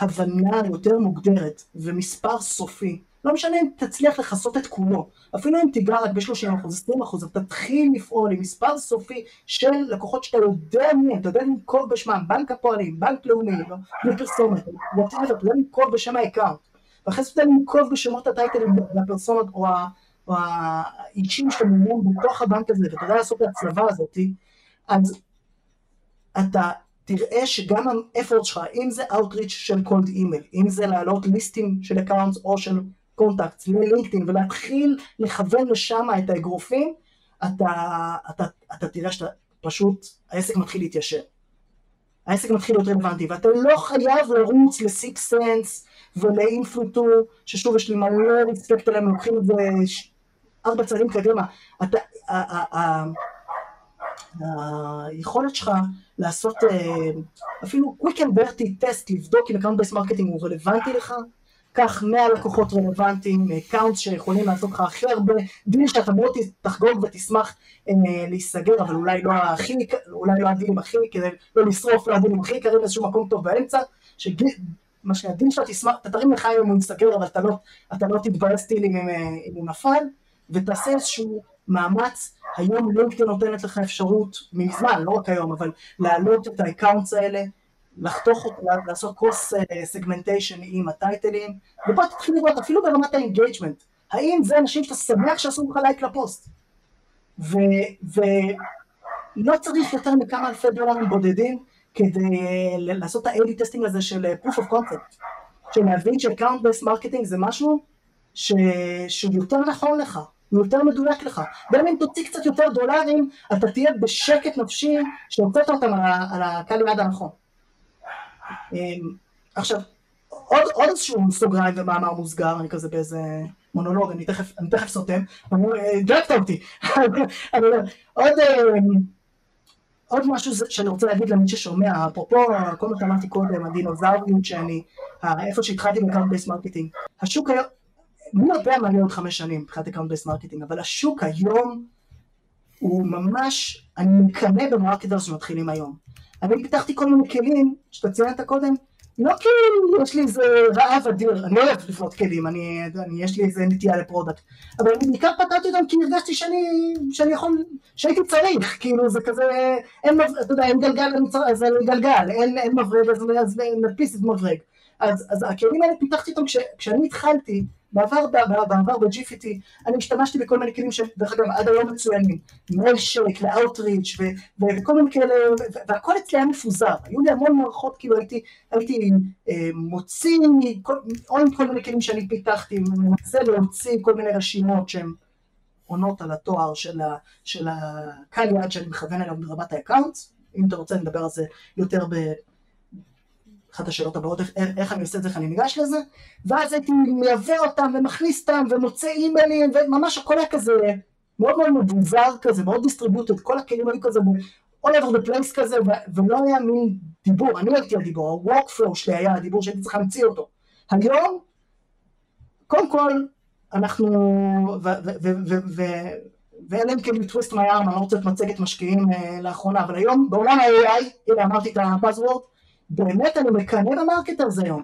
S4: הבנה יותר מוגדרת ומספר סופי. לא משנה אם תצליח לכסות את כולו, אפילו אם תיגע רק ב-30%, 20%, אבל תתחיל לפעול עם מספר סופי של לקוחות שאתה יודע מי, אתה יודע לנקוב בשמם, בנק הפועלים, בנק לאומי, לא פרסומת, אתה יודע לנקוב בשם ה account, ואחרי זה אתה יודע לנקוב בשמות ה titleים והפרסונות או האישים שאתה מעוניין בתוך הבנק הזה, ואתה יודע לעשות את ההצלבה הזאת, אז אתה תראה שגם ה effort שלך, אם זה Outreach של cold email, אם זה להעלות listים של accounts או של contact ללינקדאין ולהתחיל לכוון לשם את האגרופים, אתה, אתה, אתה תראה שאתה פשוט, העסק מתחיל להתיישר. העסק מתחיל להיות רלוונטי, ואתה לא חייב לרוץ ל-6sense ול-Influ2, ששוב יש לי מלא respect עליהם, לוקחים את זה ארבע צעדים קדימה. אתה, היכולת שלך לעשות אה, אפילו quick and dirty test, לבדוק אם account based marketing הוא רלוונטי לך, קח 100 לקוחות רלוונטיים, account שיכולים לעשות לך הכי הרבה, דיל שאתה מאוד תחגוג ותשמח אה, להיסגר, אבל אולי לא הכי, אולי לא הדילים הכי, כדי לא לשרוף, לא הדילים הכי יקרים איזשהו מקום טוב באמצע, שדיל, מה שהדיל שאתה תשמח, אתה תרים לך אם הוא יסגר, אבל אתה לא, אתה לא תתבאס טילים אה, אם הוא נפל, ותעשה איזשהו מאמץ, היום לינקדאין נותנת לך אפשרות, מזמן, לא רק היום, אבל להעלות את ה-accounts האלה לחתוך, לעשות cross segmentation עם הטייטלים, ופה תתחיל לראות אפילו ברמת ה-engagement, האם זה אנשים שאתה שמח שעשו לך לייק לפוסט, ולא צריך יותר מכמה אלפי דולרים בודדים כדי אה, לעשות את ה-AB testing הזה של אה, proof of concept, של להבין ש-account based marketing זה משהו ש... שהוא יותר נכון לך, הוא יותר מדויק לך. גם אם תוציא קצת יותר דולרים, אתה תהיה בשקט נפשי שהוצאת אותם על הקהל יעד הנכון. אמ, עכשיו, עוד, עוד איזשהו סוגריים ומאמר מוסגר, אני כזה באיזה מונולוג, אני תכף, אני תכף סותם, הדלקת אותי, עוד, אמ, עוד משהו שאני רוצה להגיד למי ששומע, אפרופו כל מה שאמרתי קודם, הדינוזאוריות שאני, איפה שהתחלתי ב-account based marketing, השוק היום, מי יודע מה יהיה עוד חמש שנים מבחינת account based marketing, אבל השוק היום הוא ממש, אני מקנא ב-marketers שמתחילים היום. אני פיתחתי כל מיני כלים שאתה ציינת קודם, לא כי יש לי איזה רעב אדיר, אני לא אוהב לבנות כלים, אני, אני, יש לי איזה נטייה ל-product, אבל אני בעיקר פיתחתי אותם כי הרגשתי שאני, שאני יכול, שהייתי צריך, כאילו זה כזה, אין, אתה יודע, אין גלגל, אז אין גלגל, אין, אין מברג, אז נדפיס את מברג. אז, אז הכלים האלה פיתחתי אותם כש, כשאני התחלתי בעבר, בעבר ב-Jifiti אני השתמשתי בכל מיני כלים שדרך אגב עד היום מצוינים, מ-Lusha ל-Outreach וכל מיני כאלה, והכל אצלי היה מפוזר, היו לי המון מערכות, כאילו הייתי, הייתי אה, מוציא, או עם כל מיני כלים שאני פיתחתי, מנסה להוציא כל מיני רשימות שהן עונות על התואר של הקהל יעד שאני מכוון אליו ברמת ה-accounts, אם אתה רוצה נדבר על זה יותר ב... אחת השאלות הבאות, איך, איך אני עושה את זה, איך אני ניגש לזה, ואז הייתי מייבא אותם ומכניס אותם ומוצא אימיילים, וממש הכל היה כזה מאוד מאוד מבוזר כזה, מאוד distributed, כל הכלים היו כזה all over the place כזה, ולא היה מין דיבור, אני הייתי הדיבור, ה-workflow שלי היה הדיבור שהייתי צריך להמציא אותו. היום, קודם כל, אנחנו, ואלה הם כאילו twist arm, אני לא רוצה את מצגת משקיעים אה, לאחרונה, אבל היום בעולם ה-AI, הנה אמרתי את ה-buzzword, באמת אני מקנא ב-marketers היום.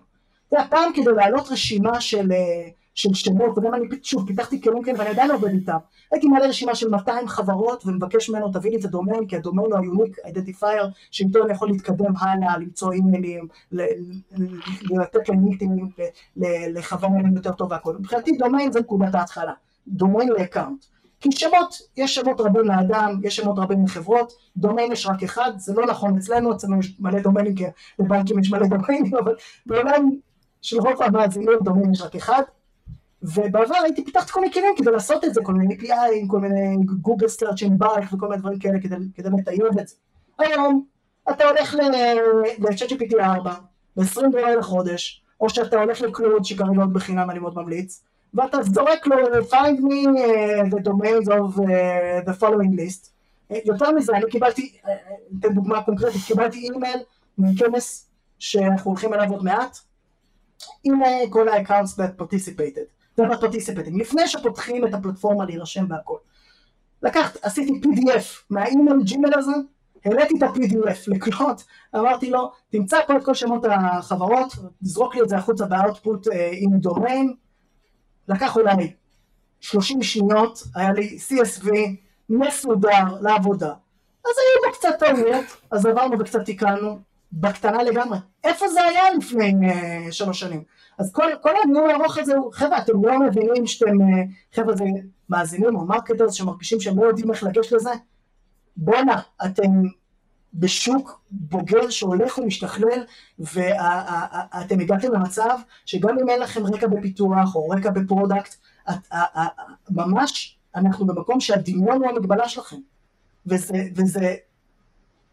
S4: אתה יודע, פעם כדי להעלות רשימה של, אה, של שמות, וגם אני שוב פיתחתי כלים כאלה ואני עדיין עובד איתם, הייתי מעלה רשימה של 200 חברות ומבקש ממנו תביא לי את הדומיין, כי הדומיין הוא identifier, שאיתו אני יכול להתקדם הלאה, למצוא אימיילים, לתת למיטים, לכוון אליהם יותר טוב והכל. מבחינתי דומיין זה נקודת ההתחלה, דומיין ל-account. כי שמות, יש שמות רבים לאדם, יש שמות רבים לחברות, דומיין יש רק אחד, זה לא נכון אצלנו, אצלנו יש מלא דומיינים, כי לבנקים יש מלא דומיינים, אבל בעולם של רוב המאזינים דומיין יש רק אחד, ובעבר הייתי פיתחת כל מיני כלים כדי לעשות את זה, כל מיני API, כל מיני גוגל סטארצ'ים ברק וכל מיני דברים כאלה כדי, כדי לטייב את זה. היום אתה הולך ל-ChatGPT 4, ב-20 דולר לחודש, או שאתה הולך לקלוד שכרגע עוד בחינם אני מאוד ממליץ, ואתה זורק לו find me uh, the domains of uh, the following list. אה, יותר מזה, אני קיבלתי, אתן דוגמה קונקרטית, קיבלתי אימייל מכנס שאנחנו הולכים אליו עוד מעט, עם כל ה-accounts that participated, that participating, לפני שפותחים את הפלטפורמה להירשם והכל. לקחתי, עשיתי PDF מהאימייל ג'ימייל הזה, העליתי את ה-PDF לקלוד, אמרתי לו, תמצא פה את כל שמות החברות, זרוק לי את זה החוצה ב-output עם דומיין, לקח אולי 30 שניות, היה לי CSV מסודר לעבודה. אז היו בו קצת טעויות, אז עברנו וקצת תיקנו, בקטנה לגמרי. איפה זה היה לפני אה, שלוש שנים? אז כל, כל הניהול הארוך הזה הוא, חבר'ה, אתם לא מבינים שאתם, אה, חבר'ה, זה מאזינים או marketers שמרגישים שהם לא יודעים איך לגשת לזה? בואנה, אתם בשוק בוגר שהולך ומשתכלל ואתם הגעתם למצב שגם אם אין לכם רקע בפיתוח או רקע ב-product, ממש אנחנו במקום שהדמיון הוא המגבלה שלכם. וזה, וזה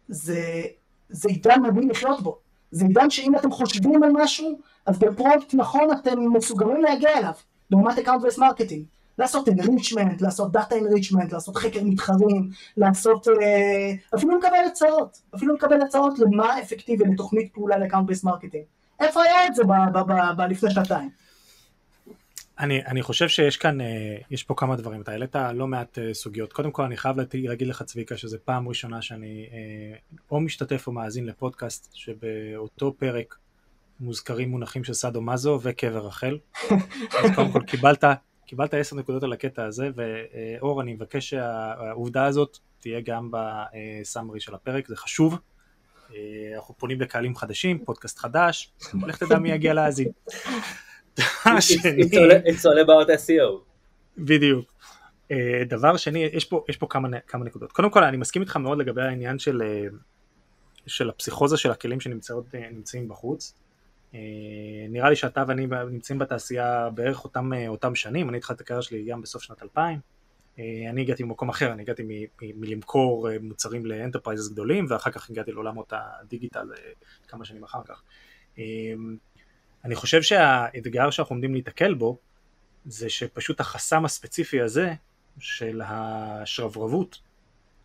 S4: זה, זה עידן מדהים לחיות בו, זה עידן שאם אתם חושבים על משהו אז ב-prompt נכון אתם מסוגלים להגיע אליו ל-account based marketing לעשות enrichment, לעשות data enrichment, לעשות חקר מתחרים, לעשות, אה, אפילו לקבל הצעות, אפילו לקבל הצעות למה אפקטיבי לתוכנית פעולה marketing. איפה היה את זה לפני שנתיים?
S1: אני, אני חושב שיש כאן, אה, יש פה כמה דברים, אתה העלית לא מעט אה, סוגיות. קודם כל אני חייב להגיד לך צביקה שזו פעם ראשונה שאני או משתתף או מאזין לפודקאסט שבאותו פרק מוזכרים מונחים של סאדו מאזו וקבר רחל. אז קודם כל קיבלת, קיבלת עשר נקודות על הקטע הזה, ואור, אני מבקש שהעובדה הזאת תהיה גם ב-summary של הפרק, זה חשוב. אנחנו פונים לקהלים חדשים, פודקאסט חדש, לך תדע מי יגיע להאזין.
S3: It's all about SEO.
S1: בדיוק. דבר שני, יש פה, יש פה כמה, כמה נקודות. קודם כל, אני מסכים איתך מאוד לגבי העניין של, של הפסיכוזה של הכלים שנמצאים בחוץ. אה, נראה לי שאתה ואני נמצאים בתעשייה בערך אותם, אה, אותם שנים, אני התחלתי את הקריירה שלי גם בסוף שנת 2000, אה, אני הגעתי ממקום אחר, אני הגעתי מלמכור מוצרים ל enterprises גדולים ואחר כך הגעתי לעולמות הדיגיטל כמה שנים אחר כך. אני חושב שהאתגר שאנחנו עומדים להיתקל בו זה שפשוט החסם הספציפי הזה של השרברבות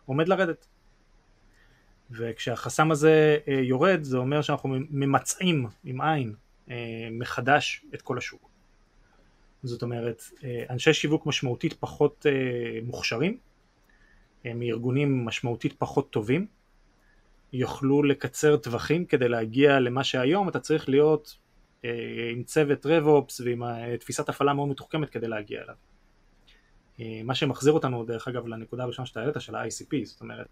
S1: עומד לרדת. וכשהחסם הזה אה, יורד זה אומר שאנחנו ממצעים עם עין אה, מחדש את כל השוק. זאת אומרת, אה, אנשי שיווק משמעותית פחות מוכשרים, מארגונים משמעותית פחות טובים, יוכלו לקצר טווחים כדי להגיע למה שהיום אתה צריך להיות עם צוות רב-אופס ועם תפיסת הפעלה מאוד מתוחכמת כדי להגיע אליו. מה שמחזיר אותנו דרך אגב לנקודה הראשונה שאתה העלית של ה-ICP, זאת אומרת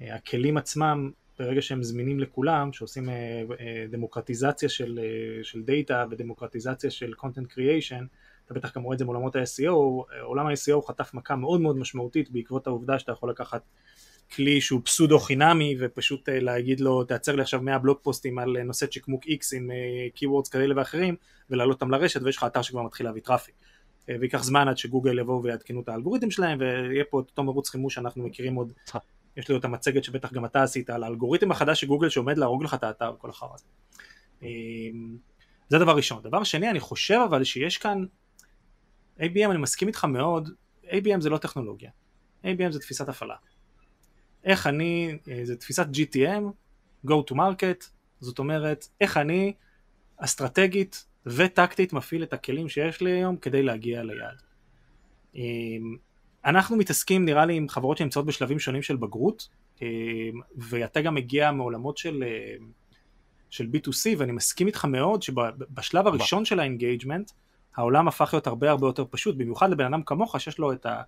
S1: הכלים עצמם, ברגע שהם זמינים לכולם, שעושים אה, אה, דמוקרטיזציה של, של דאטה ודמוקרטיזציה של content creation, אתה בטח גם רואה את זה מעולמות ה-SEO, עולם ה-SEO חטף מכה מאוד מאוד משמעותית בעקבות העובדה שאתה יכול לקחת כלי שהוא pseudo חינמי ופשוט אה, להגיד לו תייצר לי עכשיו 100 בלוג פוסטים על אה, נושא צ'יקמוק X עם keywords כאלה ואחרים ולהעלות אותם לרשת ויש לך אתר שכבר מתחיל להביא traffic. וייקח זמן עד שגוגל יבואו ויעדכנו את האלגוריתם שלהם ויהיה פה את אותו מרוץ חימוש שאנחנו מכירים עוד יש לי את המצגת שבטח גם אתה עשית על האלגוריתם החדש של גוגל שעומד להרוג לך את האתר וכל החרא הזה. אמ, זה דבר ראשון. דבר שני, אני חושב אבל שיש כאן, ABM אני מסכים איתך מאוד, ABM זה לא טכנולוגיה, ABM זה תפיסת הפעלה. איך אני, אה, זה תפיסת GTM, Go to Market, זאת אומרת, איך אני אסטרטגית וטקטית מפעיל את הכלים שיש לי היום כדי להגיע ליעד. אנחנו מתעסקים נראה לי עם חברות שנמצאות בשלבים שונים של בגרות אמ, ואתה גם מגיע מעולמות של, אה, של B2C ואני מסכים איתך מאוד שבשלב הראשון של ה engagement העולם הפך להיות הרבה הרבה יותר פשוט במיוחד לבן אדם כמוך שיש לו את, ה,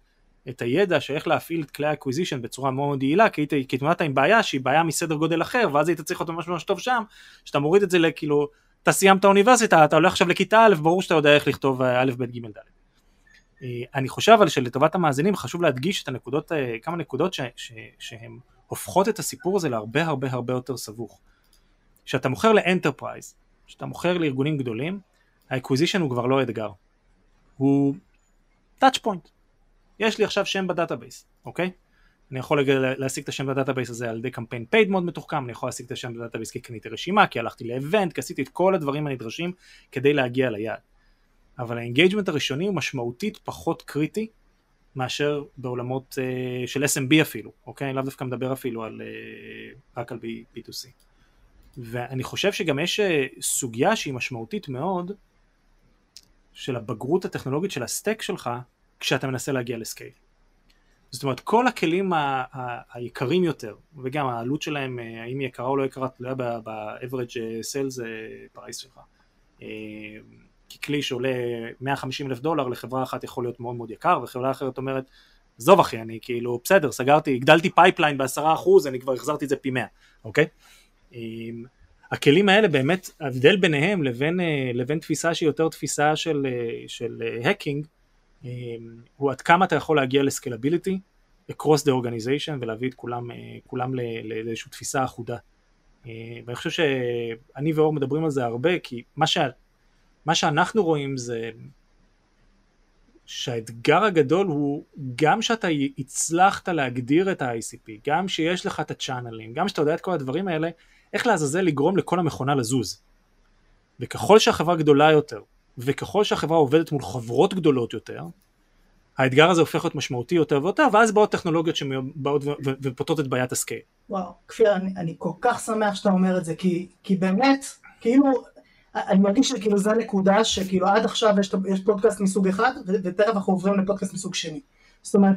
S1: את הידע שאיך להפעיל את כלי ה acquisition בצורה מאוד יעילה כי, התמודדת עם בעיה שהיא בעיה מסדר גודל אחר ואז היית צריך אותו ממש ממש טוב שם שאתה מוריד את זה לכאילו אתה סיימת אוניברסיטה אתה הולך עכשיו לכיתה א' ברור שאתה יודע איך לכתוב אה, א' ב' ג' ד' אה, אני חושב אבל שלטובת המאזינים חשוב להדגיש את הנקודות, אה, כמה נקודות שהן הופכות את הסיפור הזה להרבה הרבה הרבה יותר סבוך. כשאתה מוכר ל enterprise, כשאתה מוכר לארגונים גדולים, ה acquisition הוא כבר לא אתגר, הוא touch point. יש לי עכשיו שם ב database, אוקיי? אני יכול להשיג את השם ב database הזה על ידי קמפיין paid מאוד מתוחכם, אני יכול להשיג את השם ב database כי קניתי רשימה, כי הלכתי ל event, כי עשיתי את כל הדברים הנדרשים כדי להגיע ליעד. אבל ה engagement הראשוני הוא משמעותית פחות קריטי מאשר בעולמות uh, של SMB אפילו, אוקיי? לאו דווקא מדבר אפילו על, uh, רק על B2C. ואני חושב שגם יש uh, סוגיה שהיא משמעותית מאוד של הבגרות הטכנולוגית של הסטק שלך כשאתה מנסה להגיע לסקייל. זאת אומרת כל הכלים ה- ה- היקרים יותר וגם העלות שלהם האם היא יקרה או לא יקרה תלויה ב-average sales price שלך כי כלי שעולה 150 אלף דולר לחברה אחת יכול להיות מאוד מאוד יקר, וחברה אחרת אומרת, עזוב אחי, אני כאילו, בסדר, סגרתי, הגדלתי pipeline בעשרה אחוז, אני כבר החזרתי את זה פי 100, אוקיי? הכלים האלה באמת, ההבדל ביניהם לבין, אה, לבין תפיסה שהיא יותר תפיסה של, אה, של hacking, אה, הוא עד כמה אתה יכול להגיע ל scalability, across the organization ולהביא את כולם, כולם לאיזושהי תפיסה אחודה. ואני חושב שאני ואור מדברים על זה הרבה, כי מה, שה, מה שאנחנו רואים זה שהאתגר הגדול הוא גם שאתה הצלחת להגדיר את ה-ICP, גם שיש לך את הצ'אנלים, גם שאתה יודע את כל הדברים האלה, איך לעזאזל לגרום לכל המכונה לזוז. וככל שהחברה גדולה יותר, וככל שהחברה עובדת מול חברות גדולות יותר, האתגר הזה הופך להיות משמעותי יותר ויותר, ואז באות טכנולוגיות שבאות ופותרות את בעיית הסקייל.
S4: וואו, כפיר, אני, אני כל כך שמח שאתה אומר את זה, כי, כי באמת, כאילו, אני מרגיש שכאילו זו הנקודה שכאילו עד עכשיו יש, יש פודקאסט מסוג אחד ותכף אנחנו עוברים לפודקאסט מסוג שני. זאת אומרת,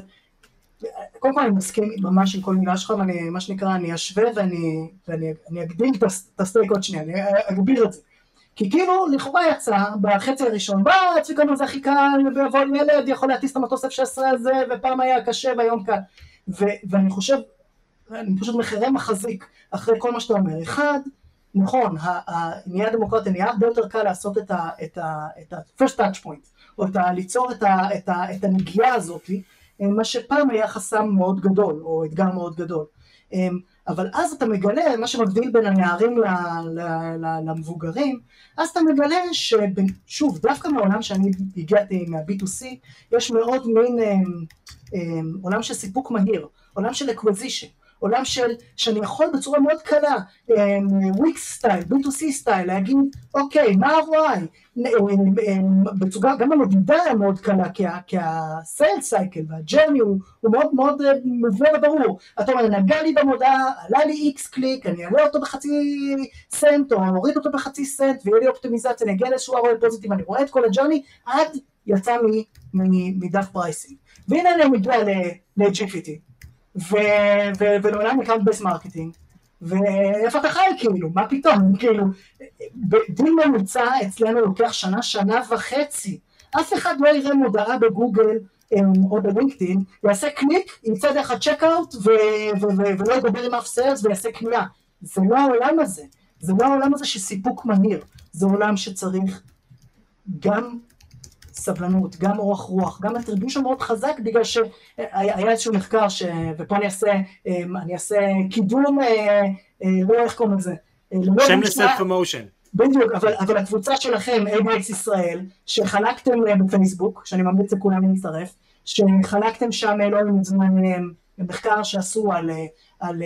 S4: קודם כל אני מסכים ממש עם כל מילה שלך ואני מה שנקרא אני אשווה ואני, ואני אני אגדיל את הסטייק עוד שנייה, אני אגביר את זה. כי כאילו לכאורה יצא בחצי הראשון, בא צביקה זה הכי קל ויבוא עם ילד יכול להטיס את המטוס F-16 הזה ופעם היה קשה והיום קל. ואני חושב, אני פשוט מחרה מחזיק אחרי כל מה שאתה אומר. אחד, נכון, נהיה דמוקרטיה, נהיה הרבה יותר קל לעשות את ה-first touch point, או את ליצור את, את, את הנגיעה הזאת, אה, מה שפעם היה חסם מאוד גדול, או אתגר מאוד גדול. אה, אבל אז אתה מגלה, מה שמבדיל בין הנערים למבוגרים, אז אתה מגלה ששוב, דווקא מהעולם שאני הגעתי מה-B2C, יש מאוד מין אה, עולם של סיפוק מהיר, עולם של acquisition. עולם של, שאני יכול בצורה מאוד קלה, וויקס style, B2C style, להגיד, אוקיי, מה ה-ROI? בצורה, גם המדידה היה מאוד קלה, כי ה-sales cycle וה-journey הוא, מאוד מאוד אה, מובנה וברור. אתה אומר, נגע לי במודעה, עלה לי איקס קליק, אני אעלה אותו בחצי סנט, או אוריד אותו בחצי סנט, ויהיה לי אופטימיזציה, אני אגיע לאיזשהו ROI positive, אני רואה את כל ה journey, עד יצא מדף pricing. והנה אני מגיע ל-GPT. ולעולם account based marketing, ואיפה אתה חי כאילו, מה פתאום, כאילו, דיל ממוצע אצלנו לוקח שנה, שנה וחצי, אף אחד לא יראה מודעה בגוגל אמ, או בלינקדאין, יעשה קליק, ימצא דרך ה checkout ולא ידבר עם אף sales ויעשה קנייה, זה לא העולם הזה, זה לא העולם הזה שסיפוק מהיר, זה עולם שצריך גם סבלנות, גם אורך רוח, גם attribution מאוד חזק בגלל שהיה איזשהו מחקר ש... ופה אני אעשה, אני אעשה קידום, לא איך קוראים לזה.
S1: shameless self promotion.
S4: בדיוק, אבל, אבל הקבוצה שלכם, ABX ישראל, שחלקתם בפייסבוק, שאני ממליץ לכולם להצטרף, שחלקתם שם לא מזמן מחקר שעשו על, על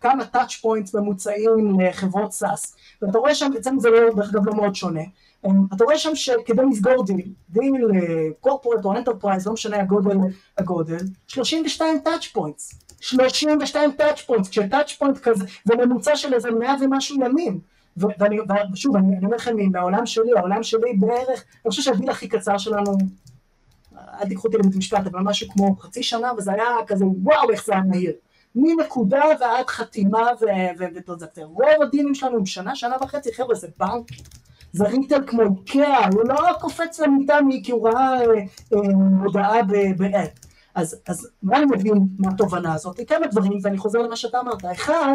S4: כמה touch points ממוצעים לחברות SaaS, ואתה רואה שם, אצלנו זה לא, דרך אגב לא מאוד שונה, אתה רואה שם שכדי לסגור דיל, דיל corporate או enterprise, לא משנה הגודל, הגודל, 32 touch points, 32 touch points, כש touch point כזה, וממוצע של איזה 100 ומשהו ימים, ואני, ושוב, אני, אני אומר לכם, מהעולם שלי, העולם שלי בערך, אני חושב שהדיל הכי קצר שלנו, אל תיקחו אותי לבית משפט, אבל משהו כמו חצי שנה, וזה היה כזה, וואו, איך זה היה מהיר. מנקודה ועד חתימה וטרנזקטר. רוב הדינים שלנו הם שנה, שנה וחצי, חבר'ה, זה בנק, זה ריטל כמו איקאה, הוא לא קופץ למיטה כי הוא ראה הודעה באפ. אז, אז מה אני מבין מהתובנה הזאת? כמה דברים, ואני חוזר למה שאתה אמרת. אחד,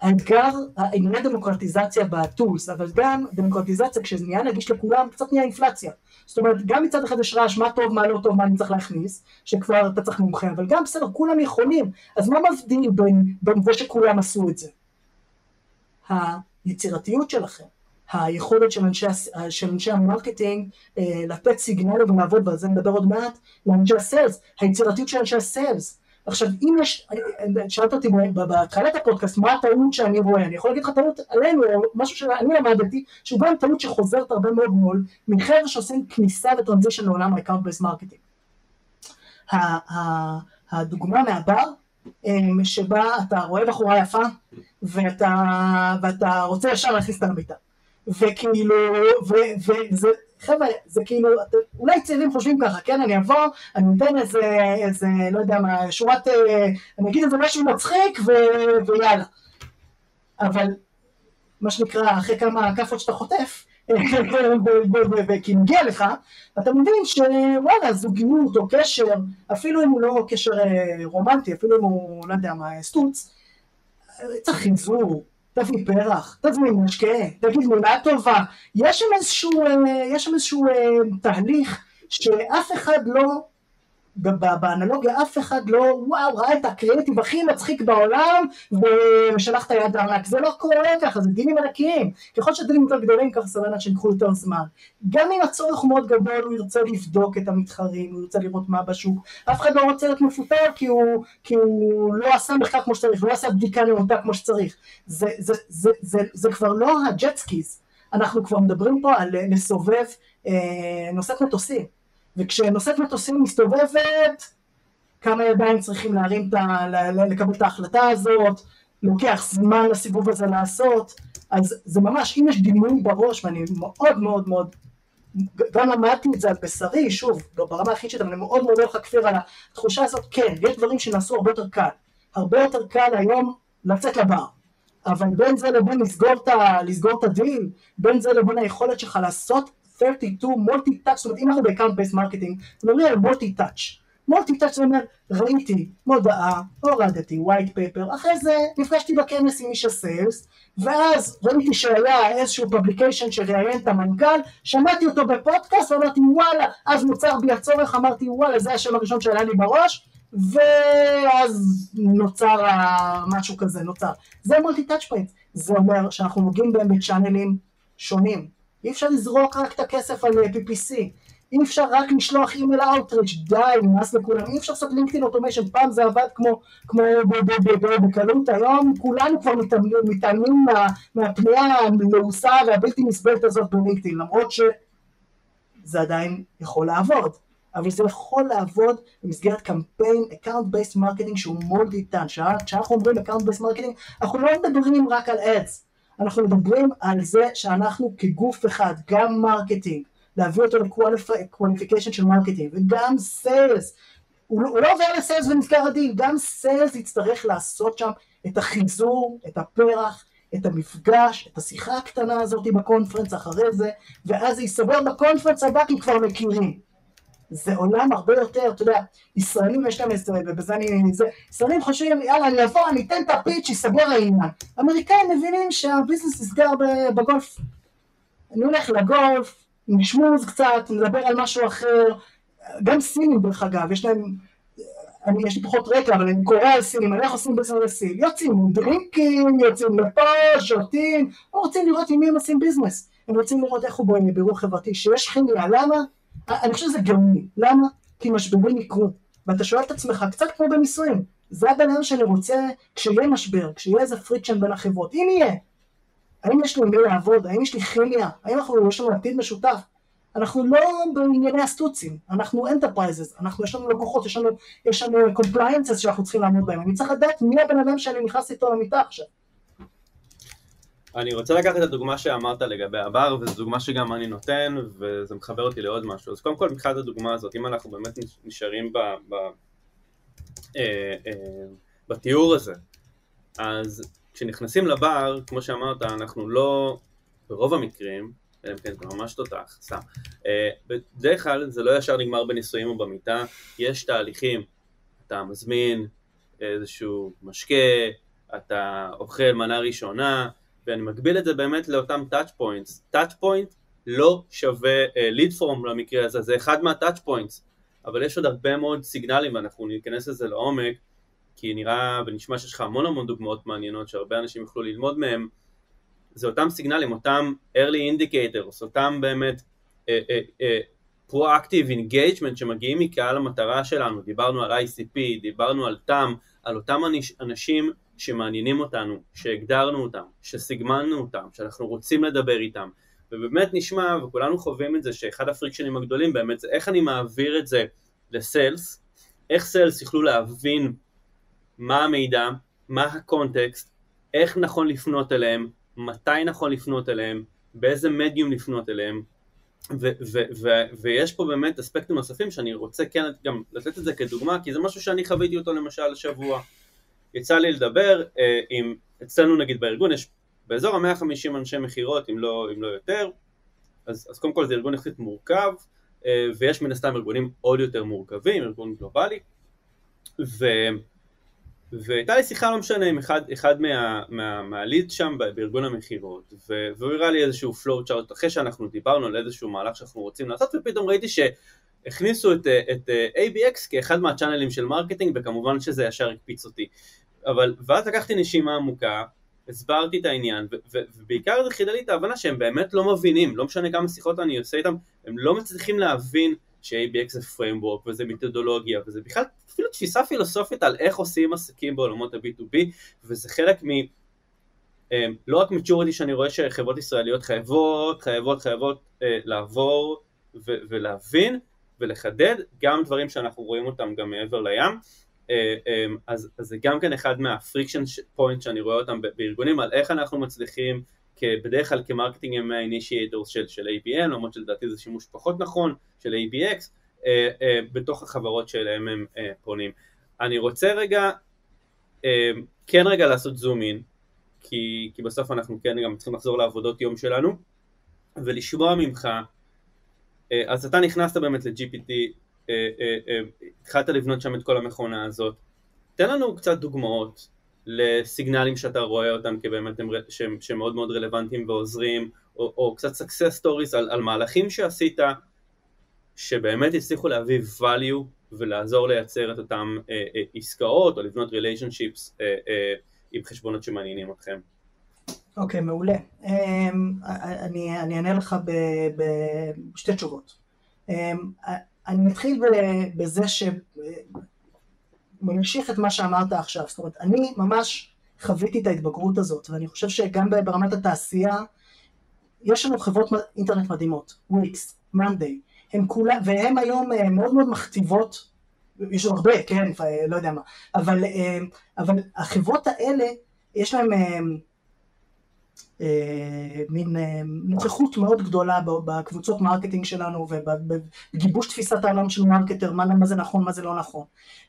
S4: האתגר, העניין דמוקרטיזציה בטולס, אבל גם דמוקרטיזציה כשזה נהיה נגיש לכולם, קצת נהיה אינפלציה. זאת אומרת, גם מצד אחד יש רעש, מה טוב, מה לא טוב, מה אני צריך להכניס, שכבר אתה צריך מומחה, אבל גם בסדר, כולם יכולים, אז מה מבדיל בין, בין זה שכולם עשו את זה? היצירתיות שלכם, היכולת של אנשי, של אנשי ה marketing אה, לתת signal ולעבוד, ועל זה נדבר עוד מעט, לאנשי ה sales, היצירתיות של אנשי ה sales, עכשיו, אם יש, שאלת אותי בהתחלת הפודקאסט, מה הטעות שאני רואה? אני יכול להגיד לך טעות עלינו, משהו שאני למדתי, שהוא גם טעות שחוזרת הרבה מאוד מול, מחבר'ה שעושים כניסה ו transition לעולם ה-account based marketing. הדוגמה מהבר, שבה אתה רואה בחורה יפה, ואתה, ואתה רוצה ישר להכניס אותה לביתה. וכאילו, וזה, חבר'ה, זה כאילו, אולי צעירים חושבים ככה, כן, אני אבוא, אני אתן איזה, איזה, לא יודע מה, שורת, אה, אני אגיד איזה משהו מצחיק ו, ויאללה. אבל, מה שנקרא, אחרי כמה כאפות שאתה חוטף, וכי מגיע לך, אתה מבין שוואלה, זוגיות או קשר, אפילו אם הוא לא קשר אה, רומנטי, אפילו אם הוא, לא יודע מה, סטוץ, צריך חיזור, תביא פרח, תזמין משקה, תגיד מילה טובה, יש שם איזשהו, אה, יש שם איזשהו אה, תהליך שאף אחד לא, באנלוגיה אף אחד לא, וואו, ראה את הקריאיטיב הכי מצחיק בעולם ושלח את היד לענק, זה לא קורה ככה, זה דינים ענקיים, ככל שהדילים יותר גדולים ככה סביר לך שיקחו יותר זמן, גם אם הצורך הוא מאוד גדול הוא ירצה לבדוק את המתחרים, הוא ירצה לראות מה בשוק, אף אחד לא רוצה להיות מפוטר כי הוא, כי הוא לא עשה מחקר כמו שצריך, לא עשה בדיקה נאותה כמו שצריך, זה, זה, זה, זה, זה, כבר לא ה jet skis, אנחנו כבר מדברים פה על לסובב אה, נושאת מטוסים וכשנושאת מטוסים מסתובבת, כמה ידיים צריכים להרים, את ה... לקבל את ההחלטה הזאת, לוקח זמן לסיבוב הזה לעשות, אז זה ממש, אם יש דימוי בראש, ואני מאוד מאוד מאוד, גם למדתי את זה על בשרי, שוב, לא ברמה הכי אישית, אבל אני מאוד מאוד הולך כפיר על התחושה הזאת, כן, יש דברים שנעשו הרבה יותר קל, הרבה יותר קל היום לצאת לבר, אבל בין זה לבין לסגור את, הדיל, בין זה לבין היכולת שלך לעשות 32 multi touch, זאת אומרת אם אנחנו ב account based marketing, מדברים על multi touch. multi touch זה אומר ראיתי מודעה, הורדתי white paper, אחרי זה נפגשתי בכנס עם איש ה sales, ואז ראיתי שהיה איזשהו publication שראיין את המנכ"ל, שמעתי אותו בפודקאסט ואמרתי וואלה, אז נוצר בי הצורך, אמרתי וואלה זה השם הראשון שעלה לי בראש, ואז נוצר משהו כזה, נוצר. זה multi touch point, זה אומר שאנחנו נוגעים בהם בצ'אנלים שונים. אי אפשר לזרוק רק את הכסף על אה, PPC, אי אפשר רק לשלוח email outreach, די, נמאס לכולם, אי אפשר לעשות לינקדאין automation, פעם זה עבד כמו, כמו בקלות, היום כולנו כבר מתעלמים מה, מהפנייה המאוסה והבלתי נסבלת הזאת בלינקדאין, למרות שזה עדיין יכול לעבוד. אבל זה יכול לעבוד במסגרת קמפיין account based marketing שהוא איתן, כשאנחנו אומרים account based marketing אנחנו לא מדברים רק על ads, אנחנו מדברים על זה שאנחנו כגוף אחד, גם marketing, להביא אותו ל qualification של marketing, וגם sales, הוא, הוא לא עובר ל sales ונסגר הדיל, גם sales יצטרך לעשות שם את החיזור, את הפרח, את המפגש, את השיחה הקטנה הזאת ב conference אחרי זה, ואז זה ייסגר ב conference הבא כי כבר מכירים. זה עולם הרבה יותר, אתה יודע, ישראלים יש להם איזה, ובזה אני, זה, ישראלים חושבים, יאללה, אני אבוא, אני אתן את ה pitch, ייסגר העניין. אמריקאים מבינים שה business נסגר בגולף. אני הולך לגולף, נשמוז קצת, נדבר על משהו אחר, גם סינים דרך אגב, יש להם, אני, יש לי פחות רקע, אבל אני קורא על סינים, אני איך עושים ביזנס לסין, יוצאים דרינקים, יוצאים לפה, שותים, הם רוצים לראות עם מי הם עושים ביזנס, הם רוצים לראות איך הוא בונה בירור חברתי, שיש כימיה, למה? אני חושב שזה גאוני, למה? כי משברים יקרו, ואתה שואל את עצמך, קצת כמו בנישואים, זה הבן אדם שאני רוצה, כשיהיה משבר, כשיהיה איזה friction בין החברות, אם יהיה, האם יש לי מי לעבוד, האם יש לי כימיה, האם אנחנו, יש לנו עתיד משותף, אנחנו לא בענייני הסטוצים, אנחנו enterprises, אנחנו יש לנו לקוחות, יש לנו, compliances שאנחנו צריכים לעמוד בהם, אני צריך לדעת מי הבן אדם שאני נכנס איתו למיטה עכשיו.
S3: אני רוצה לקחת את הדוגמה שאמרת לגבי הבר, וזו דוגמה שגם אני נותן, וזה מחבר אותי לעוד משהו. אז קודם כל, מבחינת הדוגמה הזאת, אם אנחנו באמת נשארים ב, ב, אה, אה, בתיאור הזה, אז כשנכנסים לבר, כמו שאמרת, אנחנו לא, ברוב המקרים, אלא אם כן אתה ממש תותח, סתם. אה, בדרך כלל זה לא ישר נגמר בנישואים או במיטה, יש תהליכים, אתה מזמין איזשהו משקה, אתה אוכל מנה ראשונה, ואני מגביל את זה באמת לאותם touch points. touch point לא שווה uh, lead form למקרה הזה, זה אחד מה-touch points, אבל יש עוד הרבה מאוד סיגנלים ואנחנו ניכנס לזה לעומק, כי נראה ונשמע שיש לך המון המון דוגמאות מעניינות שהרבה אנשים יוכלו ללמוד מהם, זה אותם סיגנלים, אותם early indicators, אותם באמת uh, uh, uh, proactive engagement שמגיעים מקהל המטרה שלנו, דיברנו על ICP, דיברנו על TAM, על אותם אנשים שמעניינים אותנו, שהגדרנו אותם, שסיגמנו אותם, שאנחנו רוצים לדבר איתם, ובאמת נשמע, וכולנו חווים את זה, שאחד הפריקשנים הגדולים באמת זה איך אני מעביר את זה לסיילס, איך סיילס יוכלו להבין מה המידע, מה הקונטקסט, איך נכון לפנות אליהם, מתי נכון לפנות אליהם, באיזה מדיום לפנות אליהם, ו- ו- ו- ויש פה באמת אספקטים נוספים שאני רוצה כן גם לתת את זה כדוגמה, כי זה משהו שאני חוויתי אותו למשל השבוע. יצא לי לדבר אה, עם, אצלנו נגיד בארגון יש באזור ה-150 אנשי מכירות אם לא, אם לא יותר, אז, אז קודם כל זה ארגון יחסית מורכב, אה, ויש מן הסתם ארגונים עוד יותר מורכבים, ארגון גלובלי, ו, והייתה לי שיחה לא משנה עם אחד, אחד מה, מה, מה lead שם בארגון המכירות, והוא הראה לי איזשהו flow chart אחרי שאנחנו דיברנו על איזשהו מהלך שאנחנו רוצים לעשות, ופתאום ראיתי ש... הכניסו את, את ABX כאחד מהצ'אנלים של marketing וכמובן שזה ישר הקפיץ אותי. אבל ואז לקחתי נשימה עמוקה הסברתי את העניין ובעיקר זה חידד לי את ההבנה שהם באמת לא מבינים לא משנה כמה שיחות אני עושה איתם הם לא מצליחים להבין ש-ABX זה framework וזה מתודולוגיה וזה בכלל אפילו תפיסה פילוסופית על איך עושים עסקים בעולמות ה-B2B וזה חלק מ... לא רק maturity שאני רואה שחברות ישראליות חייבות, חייבות, חייבות אה, לעבור ו- ולהבין, ולחדד גם דברים שאנחנו רואים אותם גם מעבר לים אה, אה, אז, אז זה גם כן אחד מה friction point שאני רואה אותם בארגונים על איך אנחנו מצליחים בדרך כלל כ marketing הם ה initiators של, של ABM למרות שלדעתי זה שימוש פחות נכון של ABX אה, בתוך החברות שאליהם הם פונים. אני רוצה רגע כן רגע לעשות zoom in כי, כי בסוף אנחנו כן גם צריכים לחזור לעבודות יום שלנו ולשמוע ממך אז אתה נכנסת באמת ל-GPT, אה, אה, התחלת לבנות שם את כל המכונה הזאת. תן לנו קצת דוגמאות לסיגנלים שאתה רואה אותם כבאמת הם, שהם, שהם מאוד מאוד רלוונטיים ועוזרים, או, או קצת success stories על, על מהלכים שעשית שבאמת הצליחו להביא value ולעזור לייצר את אותן אה, אה, עסקאות או לבנות relationships אה, אה, עם חשבונות שמעניינים אתכם.
S4: אוקיי, okay, מעולה. Um, אני, אני אענה לך בשתי תשובות. Um, אני מתחיל בזה ש... ממשיך את מה שאמרת עכשיו, זאת אומרת, אני ממש חוויתי את ההתבגרות הזאת, ואני חושב שגם ברמת התעשייה, יש לנו חברות אינטרנט מדהימות, וויקס, מאנדיי, הם כולם, והן היום אה, מאוד מאוד מכתיבות, יש הרבה, כן, לא יודע מה, אבל, אה, אבל החברות האלה, יש להן אה, מין אה, נוכחות מאוד גדולה בקבוצות marketing שלנו ובגיבוש תפיסת העולם של marketer, מה, זה נכון, מה זה לא נכון.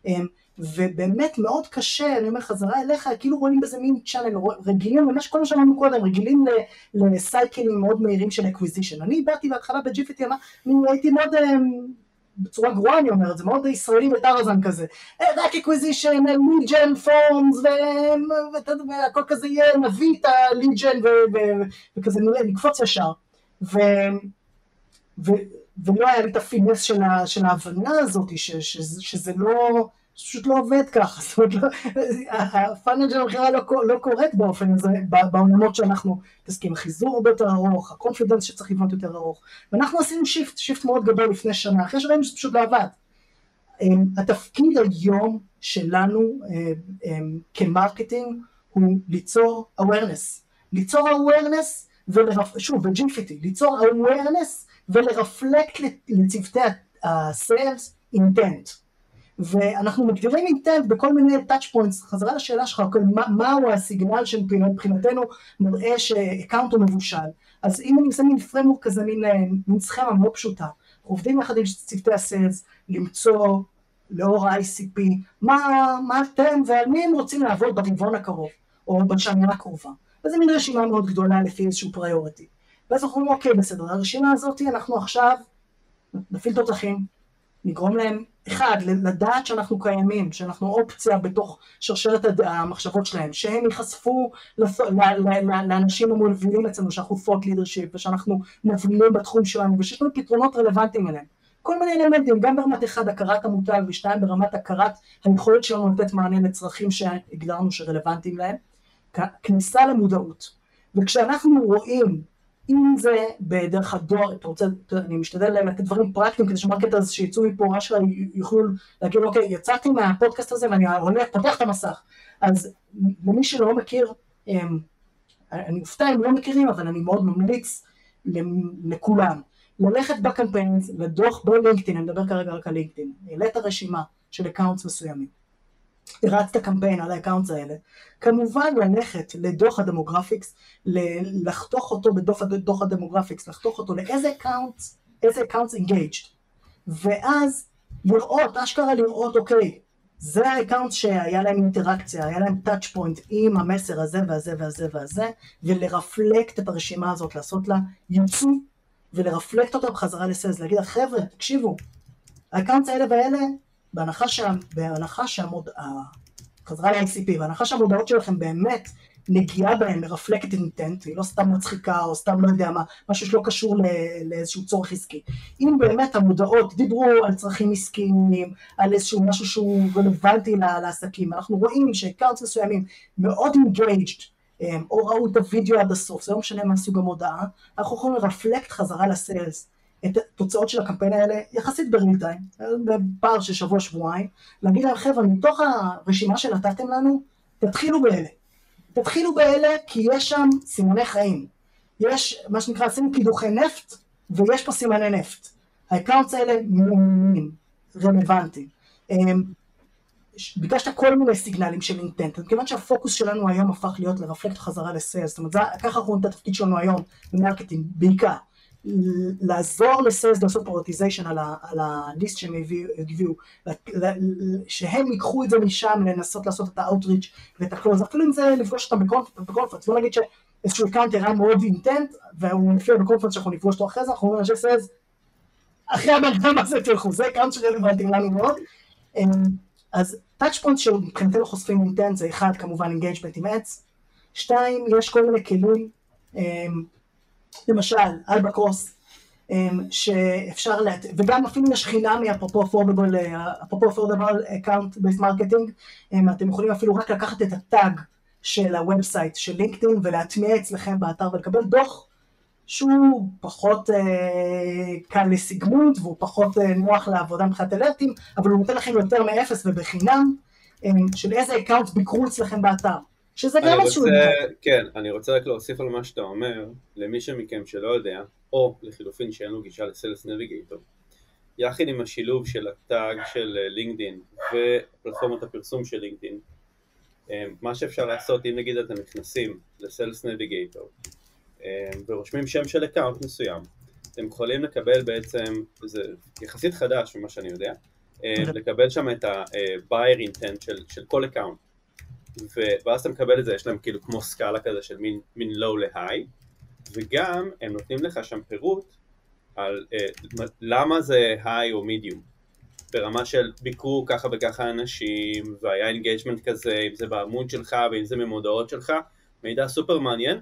S4: אה, ובאמת מאוד קשה, אני אומר חזרה אליך, כאילו רואים בזה מין channel, רגילים למה שכל מה שאמרנו קודם, רגילים לסייקלים מאוד מהירים של acquisition. אני באתי בהתחלה ב-Jifiti, הייתי מאוד בצורה גרועה אני אומר את זה, מאוד ישראלי וטרזן כזה, אה, רק acquisition, lead gen, forms, והכל כזה יהיה, נביא את ה lead gen וכזה נקפוץ ישר. ולא היה לי את ה finesse של, ההבנה הזאת, שזה לא, פשוט לא עובד ככה, זאת אומרת, לא, ה funnel של המכירה לא, לא קורית באופן הזה, בעולמות שאנחנו מתעסקים, החיזור הרבה יותר ארוך, ה confidence שצריך לבנות יותר ארוך, ואנחנו עשינו shift, shift מאוד גדול לפני שנה, אחרי שראינו שזה פשוט לא עבד. אמ, התפקיד היום שלנו אמ, אמ, כ marketing הוא ליצור awareness, ליצור awareness, ולרפ... שוב, ב-Jifiti, ליצור awareness ול reflect לצוותי ה-sales intent. ואנחנו מגדירים intent בכל מיני touch points, חזרה לשאלה שלך, אוקיי, מה, מהו ה signal שמבחינתנו מראה ש account הוא מבושל. אז אם אני עושה מין framework כזה, מין, אה, מין סכמה מאוד פשוטה, עובדים יחד עם צוותי ה sales, למצוא לאור ה-ICP, מה, מה אתם ועל מי הם רוצים לעבוד ברבעון הקרוב, או בשנה הקרובה. וזה מין רשימה מאוד גדולה לפי איזשהו priority. ואז אנחנו אומרים, אוקיי, בסדר, הרשימה הזאת, אנחנו עכשיו נפעיל תותחים, נגרום להם, אחד, לדעת שאנחנו קיימים, שאנחנו אופציה בתוך שרשרת המחשבות שלהם, שהם ייחשפו לאנשים המובילים אצלנו, שאנחנו פוט לידרשיפ, ושאנחנו מובילים בתחום שלנו, ושיש לנו פתרונות רלוונטיים אליהם. כל מיני אלמנטים, גם ברמת אחד הכרת המותג, ושתיים ברמת הכרת היכולת שלנו לתת מענה לצרכים שהגדרנו שרלוונטיים להם. כניסה למודעות. וכשאנחנו רואים אם זה בדרך הדואר, אתה רוצה, אני משתדל לתת דברים פרקטיים כדי שמרקטרס שיצאו מפה אשכרה יוכלו להגיד אוקיי יצאתי מהפודקאסט הזה ואני הולך, פותח את המסך. אז למי שלא מכיר, אני אופתע אם לא מכירים אבל אני מאוד ממליץ לכולם. ללכת בקמפיין, לדוח בלינקדאין, אני מדבר כרגע רק על לינקדאין, העלית רשימה של accounts מסוימים הרצת קמפיין על ה accounts האלה, כמובן ללכת לדוח ה demographics, לחתוך אותו בדוח ה demographics, לחתוך אותו לאיזה accounts, איזה accounts engaged, ואז לראות, אשכרה לראות, אוקיי, זה ה account שהיה להם אינטראקציה, היה להם touch point עם המסר הזה והזה והזה והזה, ול reflect את הרשימה הזאת, לעשות לה ייצוא, ול reflect אותה בחזרה ל sales, להגיד, חבר'ה, תקשיבו, ה accounts האלה והאלה בהנחה, שה, בהנחה שהמוד... חזרה ל-ICP, בהנחה שהמודעות שלכם באמת נגיעה בהם מרפלקת intent, היא לא סתם מצחיקה או סתם לא יודע מה, משהו שלא קשור לאיזשהו צורך עסקי. אם באמת המודעות דיברו על צרכים עסקיים, על איזשהו משהו שהוא רלוונטי לעסקים, אנחנו רואים ש accounts מסוימים מאוד engaged, או ראו את הוידאו עד הסוף, זה לא משנה מה סוג המודעה, אנחנו יכולים ל reflect חזרה ל sales. את התוצאות של הקמפיין האלה יחסית time, בפער של שבוע שבועיים, להגיד להם חבר'ה מתוך הרשימה שנתתם לנו, תתחילו באלה. תתחילו באלה כי יש שם סימני חיים. יש מה שנקרא עשינו קידוחי נפט ויש פה סימני נפט. ה accounts האלה מעוניינים, רלוונטיים. ביקשת כל מיני סיגנלים של intent, כיוון שהפוקוס שלנו היום הפך להיות ל reflect חזרה ל sales, זאת אומרת ככה אנחנו רואים את התפקיד שלנו היום ב marketing בעיקר, לעזור ל sales לעשות prioritization על ה list שהם הביאו, שהם ייקחו את זה משם לנסות לעשות את ה outreach ואת ה close, אפילו אם זה לפגוש אותם ב conference, בוא נגיד שאיזשהו account היה מאוד intent והוא מופיע ב conference שאנחנו נפגוש אותו אחרי זה, אנחנו אומרים לאנשי sales, אחרי הבן אדם הזה תלכו, זה account שרלוונטיים לנו מאוד. אמ, אז touch point שמבחינתנו חושפים intent זה אחד כמובן engagement עם ads, שתיים יש כל מיני כלים אמ, למשל, Albacross, אמ, שאפשר, להת... וגם אפילו יש חינמי אפרופו affordable, אפרופו affordable account based marketing, אמ, אתם יכולים אפילו רק לקחת את ה tag של ה website של לינקדאין ולהטמיע אצלכם באתר ולקבל דוח שהוא פחות אה, קל לסיגמות והוא פחות אה, נוח לעבודה מבחינת אלרטים, אבל הוא נותן לכם יותר מאפס ובחינם אה, של איזה account ביקרו אצלכם באתר. שזה גם איזשהו...
S3: כן, אני רוצה רק להוסיף על מה שאתה אומר, למי שמכם שלא יודע, או לחילופין שאין לו גישה ל Sales Navigator, יחד עם השילוב של ה tag של לינקדאין ופלטפורמת הפרסום של לינקדאין, אה, מה שאפשר לעשות, אם נגיד אתם נכנסים ל Sales Navigator אה, ורושמים שם של account מסוים, אתם יכולים לקבל בעצם, זה יחסית חדש ממה שאני יודע, אה, אוקיי. לקבל שם את ה-buyer intent של, של כל account. ואז אתה מקבל את זה, יש להם כאילו כמו סקאלה כזה של מין, מין low ל-high, וגם הם נותנים לך שם פירוט על uh, למה זה high או medium, ברמה של ביקרו ככה וככה אנשים, והיה engagement כזה, אם זה בעמוד שלך ואם זה ממודעות שלך, מידע סופר מעניין.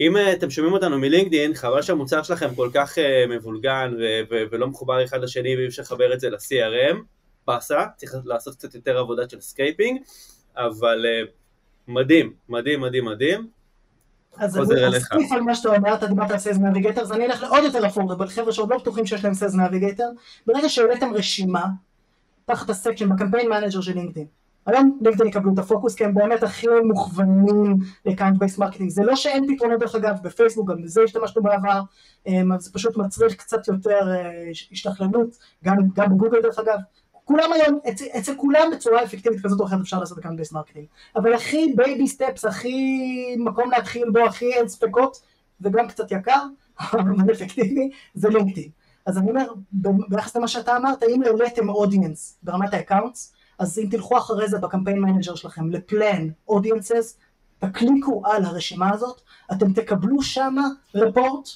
S3: אם אה, אתם שומעים אותנו מלינקדין, חבל שהמוצר שלכם כל כך uh, מבולגן ו- ו- ולא מחובר אחד לשני ואי אפשר לחבר את זה ל-CRM, באסה, צריך לעשות קצת יותר עבודה של scraping, אבל uh, מדהים, מדהים, מדהים, מדהים.
S4: אז
S3: חוזר
S4: אני
S3: אליך.
S4: על מה שאתה אומר, אתה דיברת על Sales Navigator, אז אני אלך לעוד יותר affordable, חבר'ה שעוד לא בטוחים שיש להם Sales Navigator, ברגע שהעליתם רשימה, תחת ה section ב Campaign Manager של לינקדאין. היום לינקדאין יקבלו את הפוקוס כי הם באמת הכי מוכוונים ל account based marketing. זה לא שאין פתרונות דרך אגב בפייסבוק, גם בזה השתמשנו בעבר, אבל זה פשוט מצריך קצת יותר אה, השתכללות, גם, גם בגוגל דרך אגב. כולם היום, אצל, אצל כולם בצורה אפקטיבית כזאת או אחרת אפשר לעשות account based marketing. אבל הכי baby steps, הכי מקום להתחיל בו, הכי אין ספקות, וגם קצת יקר, אבל אפקטיבי, זה לינקדאין. אז אני אומר, ביחס למה שאתה אמרת, אם העליתם audience ברמת ה accounts, אז אם תלכו אחרי זה ב Campaign Manager שלכם ל plan audiences, תקליקו על הרשימה הזאת, אתם תקבלו שם report,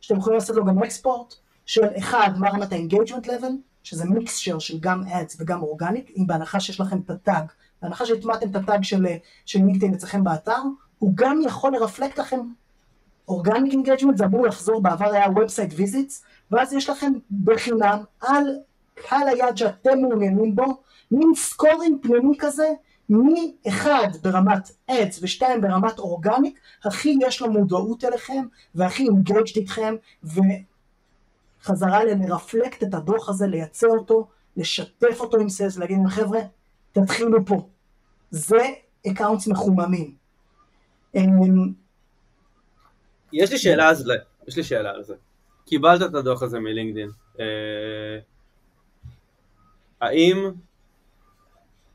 S4: שאתם יכולים לעשות לו גם export, של אחד, מה רמת ה-engagement level, שזה mixture של גם ads וגם organic, אם בהנחה שיש לכם את ה tag, בהנחה שהטמעתם את ה tag של, של לינקדאין אצלכם באתר, הוא גם יכול ל reflect לכם organic engagement, זה אמור לחזור, בעבר היה website visits, ואז יש לכם בחינם על קהל היעד שאתם מעוניינים בו, מין scoring פנימי כזה, מי אחד ברמת ads ושתיים ברמת organic, הכי יש לו מודעות אליכם, והכי engaged איתכם, וחזרה ל reflect את הדוח הזה, לייצר אותו, לשתף אותו עם סייז, להגיד להם חבר'ה, תתחילו פה. זה accounts מחוממים. אמ,
S3: יש לי שאלה על זה, יש לי שאלה על זה. קיבלת את הדוח הזה מלינקדין. אה, האם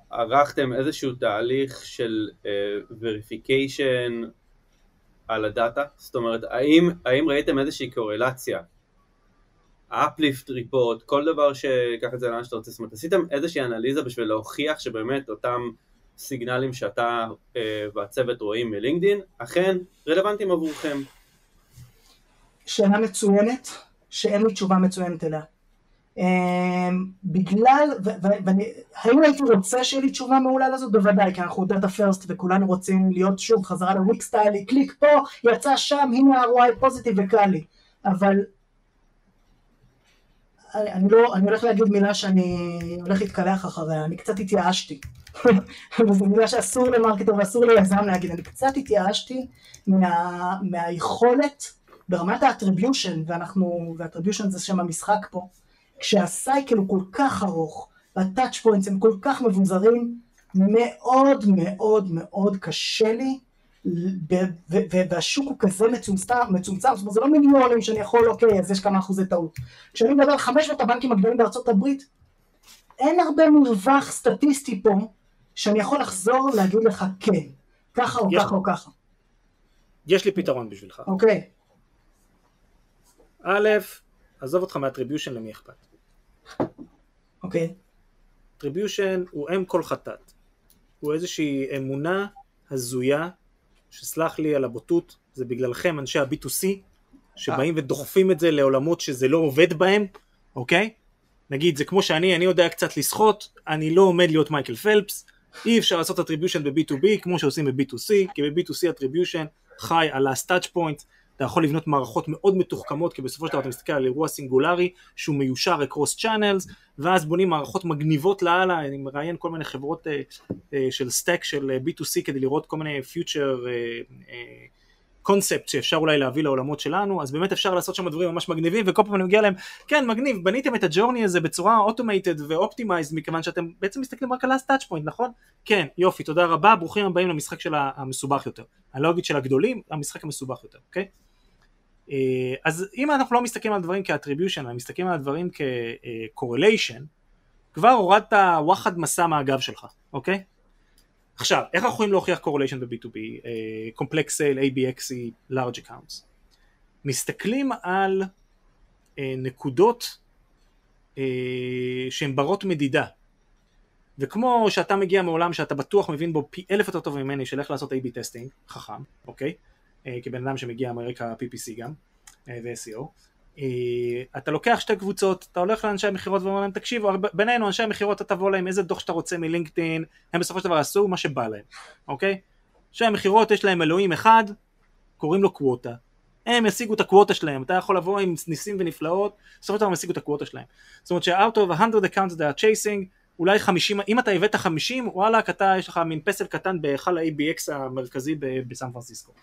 S3: ערכתם איזשהו תהליך של verification על ה data? זאת אומרת, האם ראיתם איזושהי קורלציה? uplift report, כל דבר שיקח את זה לאן שאתה רוצה, זאת אומרת, עשיתם איזושהי אנליזה בשביל להוכיח שבאמת אותם סיגנלים שאתה אה, והצוות רואים מלינקדין, אכן רלוונטיים עבורכם.
S4: שאלה מצוינת, שאין לי תשובה מצוינת אליה. Um, בגלל, ו- ו- ואני, האם הייתי רוצה שיהיה לי תשובה מעולה לזאת? בוודאי, כי אנחנו data first וכולנו רוצים להיות שוב חזרה לוויק סטיילי, קליק פה, יצא שם, הנה ה-ROI positive וקל לי. אבל אני, לא, אני הולך להגיד מילה שאני הולך להתקלח אחריה, אני קצת התייאשתי. וזו מילה שאסור ל marketer ואסור ליזם להגיד, אני קצת התייאשתי מה, מהיכולת ברמת ה attribution, ואנחנו, ו attribution זה שם המשחק פה, כשה cycle הוא כל כך ארוך, וה touch points הם כל כך מבוזרים, מאוד מאוד מאוד קשה לי, והשוק הוא כזה מצומצם, מצומצם, זאת אומרת זה לא מיליונים שאני יכול, אוקיי, אז יש כמה אחוזי טעות. כשאני מדבר על 500 הבנקים הגדולים בארצות הברית, אין הרבה מרווח סטטיסטי פה, שאני יכול לחזור ולהגיד לך כן, ככה או
S1: יש
S4: ככה או ככה,
S1: יש לי פתרון בשבילך.
S4: אוקיי?
S1: א', עזוב אותך מהטריביושן למי אכפת.
S4: אוקיי.
S1: attribution הוא אם כל חטאת. הוא איזושהי אמונה הזויה, שסלח לי על הבוטות, זה בגללכם אנשי ה-B2C, שבאים ודוחפים את זה לעולמות שזה לא עובד בהם, אוקיי? נגיד זה כמו שאני, אני יודע קצת לשחות, אני לא עומד להיות מייקל פלפס, אי אפשר לעשות attribution ב-B2B כמו שעושים ב-B2C, כי ב-B2C attribution חי על ה-touch point, אתה יכול לבנות מערכות מאוד מתוחכמות, כי בסופו של דבר אתה מסתכל על אירוע סינגולרי שהוא מיושר across channels, ואז בונים מערכות מגניבות לאללה, אני מראיין כל מיני חברות אה, אה, של stack של אה, B2C כדי לראות כל מיני future concept שאפשר אולי להביא לעולמות שלנו, אז באמת אפשר לעשות שם דברים ממש מגניבים, וכל פעם אני מגיע להם, כן מגניב, בניתם את ה journey הזה בצורה automated ו optimized, מכיוון שאתם בעצם מסתכלים רק על ה-touch point, נכון? כן, יופי, תודה רבה, ברוכים הבאים למשחק של המסובך יותר. אני לא אגיד של הגדולים, המשחק המסובך יותר, אוקיי? אה, אז אם אנחנו לא מסתכלים על דברים כ-attribution, אלא מסתכלים על דברים כ-correlation, כבר הורדת וואחד מסע מהגב שלך, אוקיי? עכשיו, איך אנחנו יכולים להוכיח correlation ב-B2B, uh, complex sale, ABXE, large accounts? מסתכלים על uh, נקודות uh, שהן ברות מדידה, וכמו שאתה מגיע מעולם שאתה בטוח מבין בו פי אלף יותר טוב ממני של איך לעשות A-B טסטינג, חכם, אוקיי? Uh, כבן אדם שמגיע מרקע PPC גם, uh, ו-SEO, Uh, אתה לוקח שתי קבוצות, אתה הולך לאנשי המכירות ואומר להם תקשיבו, בינינו אנשי המכירות אתה תבוא להם איזה דוח שאתה רוצה מלינקדאין, הם בסופו של דבר יעשו מה שבא להם, אוקיי? אנשי המכירות יש להם אלוהים אחד, קוראים לו קווטה, הם ישיגו את הקווטה שלהם, אתה יכול לבוא עם ניסים ונפלאות, בסופו של דבר הם ישיגו את הקווטה שלהם. זאת אומרת ש-out of 100 accounts they are chasing, אולי 50, אם אתה הבאת 50, וואלה, אתה, יש לך מין פסל קטן בהיכל ה-ABX המרכזי בסן פרנסיסקו.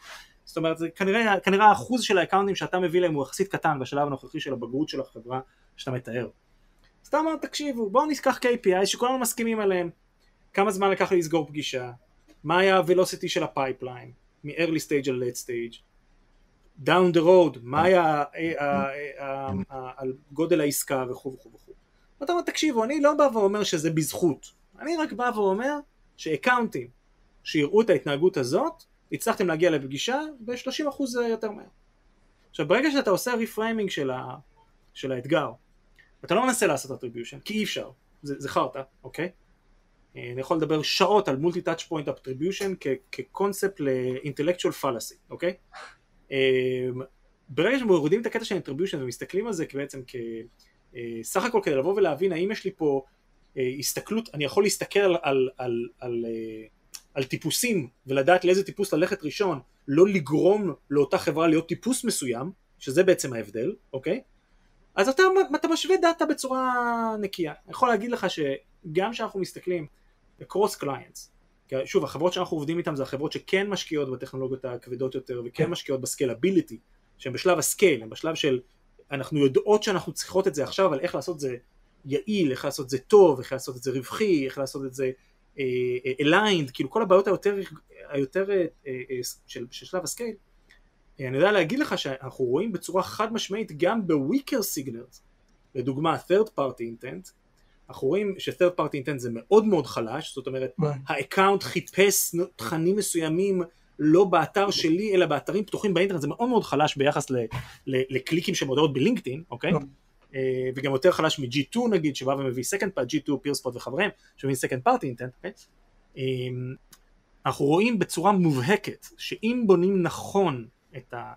S1: זאת אומרת, זה כנראה, כנראה האחוז של ה accountים שאתה מביא להם הוא יחסית קטן בשלב הנוכחי של הבגרות של החברה שאתה מתאר. אז אתה אומר, תקשיבו, בואו ניקח KPI שכולנו מסכימים עליהם. כמה זמן לקח לי לסגור פגישה? מה היה ה-velocity של ה pipeline? מ-early stage ל late stage? down the road, מה היה על גודל העסקה וכו' וכו'. ואתה אומר, תקשיבו, אני לא בא ואומר שזה בזכות, אני רק בא ואומר ש accountים שיראו את ההתנהגות הזאת, הצלחתם להגיע לפגישה ב-30% יותר מהר. עכשיו, ברגע שאתה עושה reframing של, ה... של האתגר, אתה לא מנסה לעשות attribution, כי אי אפשר, זה, זה חרטא, אוקיי? אה, אני יכול לדבר שעות על multi touch point attribution כקונספט ל intellectual fallacy, אוקיי? אמ, ברגע שמורידים את הקטע של attribution ומסתכלים על זה בעצם אה, הכל כדי לבוא ולהבין האם יש לי פה אה, הסתכלות, אני יכול להסתכל על, על, על, על, אה, על טיפוסים ולדעת לאיזה טיפוס ללכת ראשון, לא לגרום לאותה חברה להיות טיפוס מסוים, שזה בעצם ההבדל, אוקיי? אז אתה, אתה משווה דאטה בצורה נקייה. אני יכול להגיד לך שגם כשאנחנו מסתכלים ב-cross clients, שוב, החברות שאנחנו עובדים איתן זה החברות שכן משקיעות בטכנולוגיות הכבדות יותר וכן כן. משקיעות בסקיילביליטי, שהן בשלב ה scale, הן בשלב של אנחנו יודעות שאנחנו צריכות את זה עכשיו, אבל איך לעשות את זה יעיל, איך לעשות את זה טוב, איך לעשות את זה רווחי, איך לעשות את זה aligned, uh, כאילו כל הבעיות היותר, היותר uh, של, של שלב ה scale. אני יודע להגיד לך שאנחנו רואים בצורה חד משמעית גם ב weaker signals, לדוגמה third party intent, אנחנו רואים ש-third party intent זה מאוד מאוד חלש, זאת אומרת ה account חיפש תכנים מסוימים לא באתר שלי אלא באתרים פתוחים באינטרנט, זה מאוד מאוד חלש ביחס ל- ל- לקליקים של מודעות בלינקדאין, אוקיי? אה, וגם יותר חלש מ-G2 נגיד שבא ומביא second part, G2, פירספוט וחבריהם, שמביא second party intent, אוקיי? אה, אנחנו רואים בצורה מובהקת שאם בונים נכון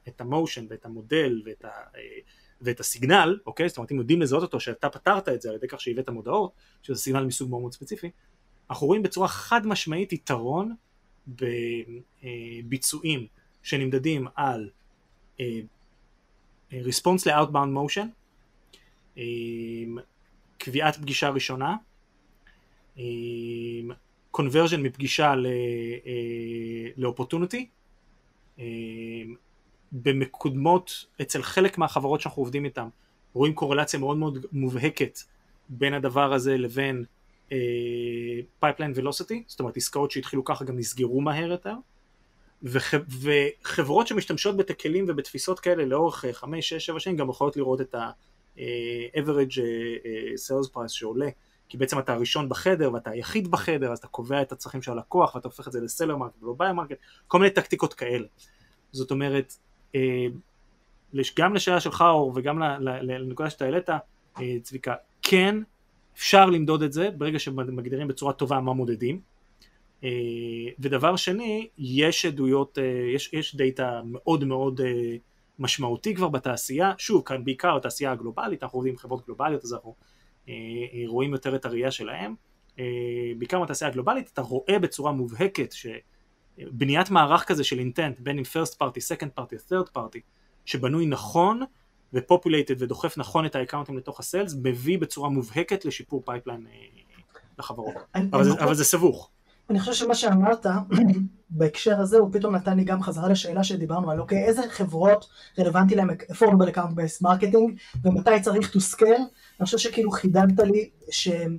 S1: את המושן ואת המודל ואת ה... אה, ואת הסיגנל, אוקיי? זאת אומרת אם יודעים לזהות אותו שאתה פתרת את זה על ידי כך שהבאת מודעות, שזה סיגנל מסוג מאוד מאוד ספציפי, אנחנו רואים בצורה חד משמעית יתרון בביצועים שנמדדים על ריספונס ל-outbound motion, קביעת פגישה ראשונה, conversion מפגישה ל-opportunity, במקודמות אצל חלק מהחברות שאנחנו עובדים איתן רואים קורלציה מאוד מאוד מובהקת בין הדבר הזה לבין pipeline uh, velocity, זאת אומרת עסקאות שהתחילו ככה גם נסגרו מהר יותר וח, וחברות שמשתמשות בכלים ובתפיסות כאלה לאורך 5, 6, 7 שנים גם יכולות לראות את ה-average sales price שעולה כי בעצם אתה הראשון בחדר ואתה היחיד בחדר אז אתה קובע את הצרכים של הלקוח ואתה הופך את זה ל seller market ולא buyer market כל מיני טקטיקות כאלה. זאת אומרת אה, גם לשאלה שלך אור וגם לנקודה שאתה העלית אה, צביקה, כן אפשר למדוד את זה ברגע שמגדירים בצורה טובה מה מודדים. אה, ודבר שני יש עדויות, יש, יש דאטה מאוד מאוד משמעותי כבר בתעשייה, שוב כאן בעיקר התעשייה הגלובלית, אנחנו עובדים עם חברות גלובליות אז אנחנו רואים יותר את הראייה שלהם, בעיקר בתעשייה הגלובלית אתה רואה בצורה מובהקת ש... בניית מערך כזה של intent בין אם first party, second party, third party שבנוי נכון ו populated ודוחף נכון את ה accountים לתוך ה sales מביא בצורה מובהקת לשיפור pipeline אה, לחברות. אבל, זה, אבל זה סבוך.
S4: אני חושב שמה שאמרת בהקשר הזה הוא פתאום נתן לי גם חזרה לשאלה שדיברנו על אוקיי איזה חברות רלוונטי להם affordable account based marketing ומתי צריך to scale? אני חושב שכאילו חידדת לי שהם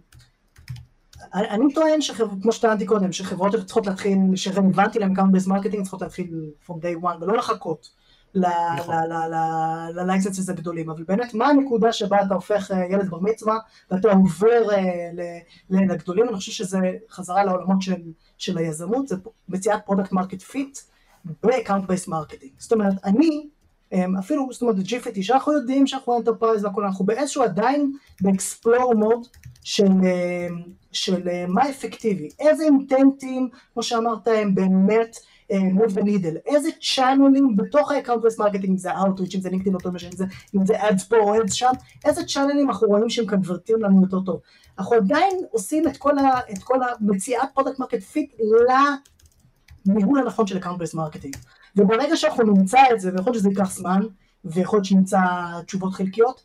S4: אני טוען, כמו שטענתי קודם, שחברות צריכות להתחיל, שרלוונטי להם account based marketing צריכות להתחיל from day one, ולא לחכות נכון. ל licenses הגדולים, אבל באמת מה הנקודה שבה אתה הופך אה, ילד בר מצווה ואתה עובר אה, לגדולים, אני חושב שזה חזרה לעולמות של היזמות, זה מציאת product market fit ב-account based marketing, זאת אומרת אני אמ, אפילו, זאת אומרת, ב-Jifiti, שאנחנו יודעים שאנחנו enterprise והכול, אנחנו באיזשהו עדיין ב explore mode של, אמ, של מה אפקטיבי, איזה intentים, כמו שאמרת, הם באמת move the needle, איזה channelים בתוך account based marketing, אם זה outreach, אם זה לינקדאין משנה, אם זה ads פה או ads שם, איזה channelים אנחנו רואים שהם convertים לנו יותר טוב. אנחנו עדיין עושים את כל, המציאת product market fit לניהול הנכון של account based marketing. וברגע שאנחנו נמצא את זה, ויכול להיות שזה ייקח זמן, ויכול להיות שנמצא תשובות חלקיות,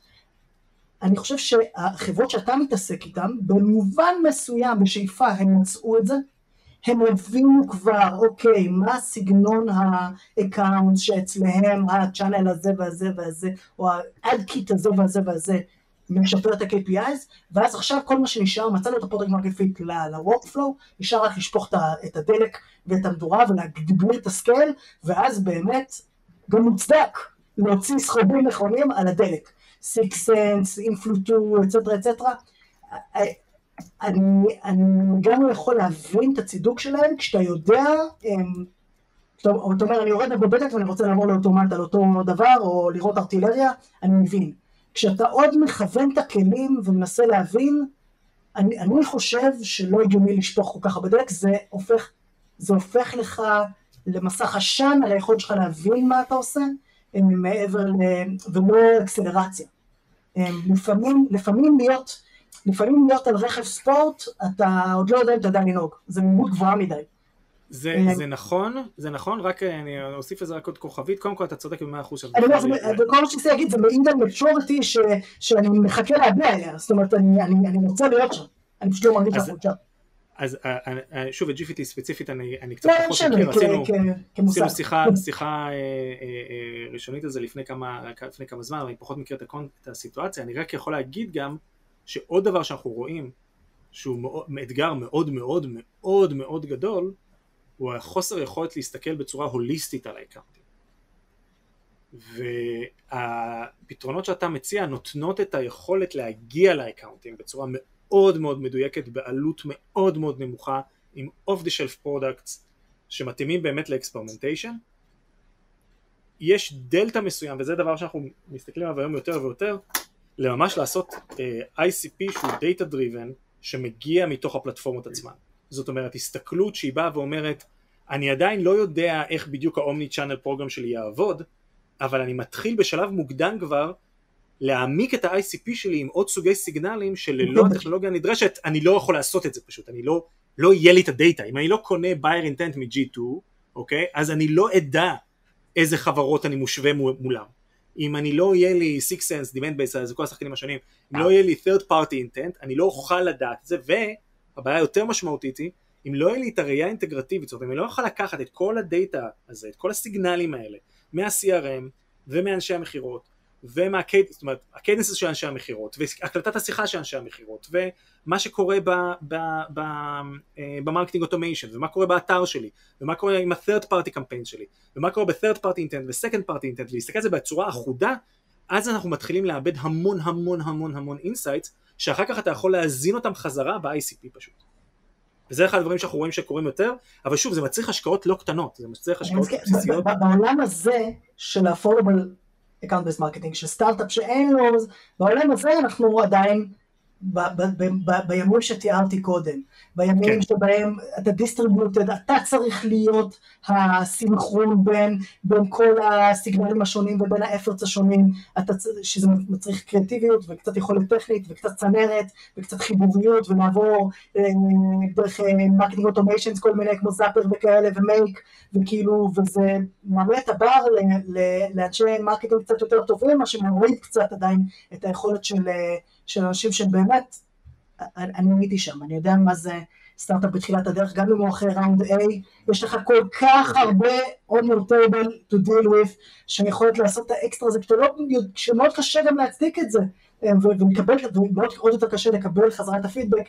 S4: אני חושב שהחברות שאתה מתעסק איתן, במובן מסוים, בשאיפה, הם מצאו את זה, הם הבינו כבר, אוקיי, מה סגנון ה account שאצלהם ה channel הזה והזה והזה, או ה ad kit הזה והזה והזה, משפר את ה-KPIs, ואז עכשיו כל מה שנשאר, מצאנו את ה product market fit ל-workflow, נשאר רק לשפוך את הדלק ואת המדורה ולהגביר את ה scale, ואז באמת גם מוצדק להוציא סכומים נכונים על הדלק. סיקס סנס, אינפלוטו, אצטרה אצטרה. אני, אני גם לא יכול להבין את הצידוק שלהם כשאתה יודע, אתה אומר אני יורד בבטק ואני רוצה לעבור לאוטומט על אותו דבר או לראות ארטילריה, אני מבין. כשאתה עוד מכוון את הכלים ומנסה להבין, אני, אני חושב שלא הגיוני לשפוך כל כך הרבה דלק, זה הופך, זה הופך לך למסך עשן על היכולת שלך להבין מה אתה עושה, מעבר ל... ולא אקסלרציה. לפעמים, לפעמים להיות, לפעמים להיות על רכב ספורט, אתה עוד לא יודע אם אתה יודע לנהוג, זה מימות גבוהה מדי.
S1: זה,
S4: אה,
S1: זה נכון, זה נכון, רק אני אוסיף לזה רק עוד כוכבית, קודם כל אתה צודק במאה אחוז.
S4: אני אומר, וכל מה שניסי להגיד זה מעיד על מצ'ורטי שאני מחכה להגיע אליה, זאת אומרת אני, אני, אני רוצה להיות שם, אני פשוט לא מרגיש שאנחנו שם.
S1: אז אה, אה, שוב את GPT ספציפית אני, אני קצת פחות מכיר, עשינו, עשינו שיחה, שיחה ראשונית על זה לפני כמה, לפני כמה זמן, אני פחות מכיר את הסיטואציה, אני רק יכול להגיד גם שעוד דבר שאנחנו רואים שהוא מאוד, אתגר מאוד מאוד מאוד מאוד גדול הוא החוסר יכולת להסתכל בצורה הוליסטית על האקאונטים. והפתרונות שאתה מציע נותנות את היכולת להגיע לאקאונטים בצורה מאוד מאוד מדויקת בעלות מאוד מאוד נמוכה עם off the shelf products שמתאימים באמת לאקספרמנטיישן יש דלתא מסוים וזה דבר שאנחנו מסתכלים עליו היום יותר ויותר לממש לעשות uh, אה, ICP שהוא data driven שמגיע מתוך הפלטפורמות עצמן. זאת אומרת הסתכלות שהיא באה ואומרת אני עדיין לא יודע איך בדיוק האומני צ'אנל פרוגרם שלי יעבוד אבל אני מתחיל בשלב מוקדם כבר להעמיק את ה-ICP שלי עם עוד סוגי סיגנלים שללא הטכנולוגיה הנדרשת אני לא יכול לעשות את זה פשוט, אני לא, לא יהיה לי את הדאטה, אם אני לא קונה buyer intent מ-G2, אוקיי, אז אני לא אדע איזה חברות אני מושווה מולם. אם אני לא יהיה לי Six Sense, Demand Base, זה כל השחקנים השונים, אם לא יהיה לי third party intent, אני לא אוכל לדעת את זה, והבעיה היותר משמעותית היא, אם לא יהיה לי את הראייה האינטגרטיבית, זאת אומרת, אם אני לא אוכל לקחת את כל הדאטה הזה, את כל הסיגנלים האלה, מה-CRM ומאנשי המכירות, ומה cadence, זאת אומרת, ה cadence של אנשי המכירות, והקלטת השיחה של אנשי המכירות, ומה שקורה ב marketing automation, ומה קורה באתר שלי, ומה קורה עם ה-third party campaign שלי, ומה קורה ב-third party intent ו-second party intent, ולהסתכל על זה בצורה אחודה, אז אנחנו מתחילים לאבד המון המון המון המון insights, שאחר כך אתה יכול להזין אותם חזרה ב-ICP פשוט. וזה אחד הדברים שאנחנו רואים שקורים יותר, אבל שוב, זה מצריך השקעות לא קטנות, זה מצריך השקעות בסיסיות.
S4: בעולם הזה של ה-affordable account based marketing של סטארט-אפ שאין לו, בעולם הזה אנחנו עדיין בימים שתיארתי קודם, בימים כן. שבהם אתה distributed, אתה צריך להיות הסינכרון בין, בין כל הסיגנלים השונים ובין ה efforts השונים, אתה, שזה מצריך קריאטיביות וקצת יכולת טכנית וקצת צנרת וקצת חיבוריות ולעבור אה, דרך marketing אה, automations כל מיני כמו Zapier וכאלה ו Make וכאילו וזה מעלה את הבר לאנשי marketing קצת יותר טובים, מה שמוריד קצת עדיין את היכולת של אה, של אנשים שבאמת, אני הייתי שם, אני יודע מה זה סטארט-אפ בתחילת הדרך, גם אם הוא אחרי round A, יש לך כל כך הרבה on your table to deal with, שאני יכולת לעשות את האקסטרה הזה, לא, שמאוד קשה גם להצדיק את זה, ולקבל, ועוד יותר קשה לקבל חזרה את הפידבק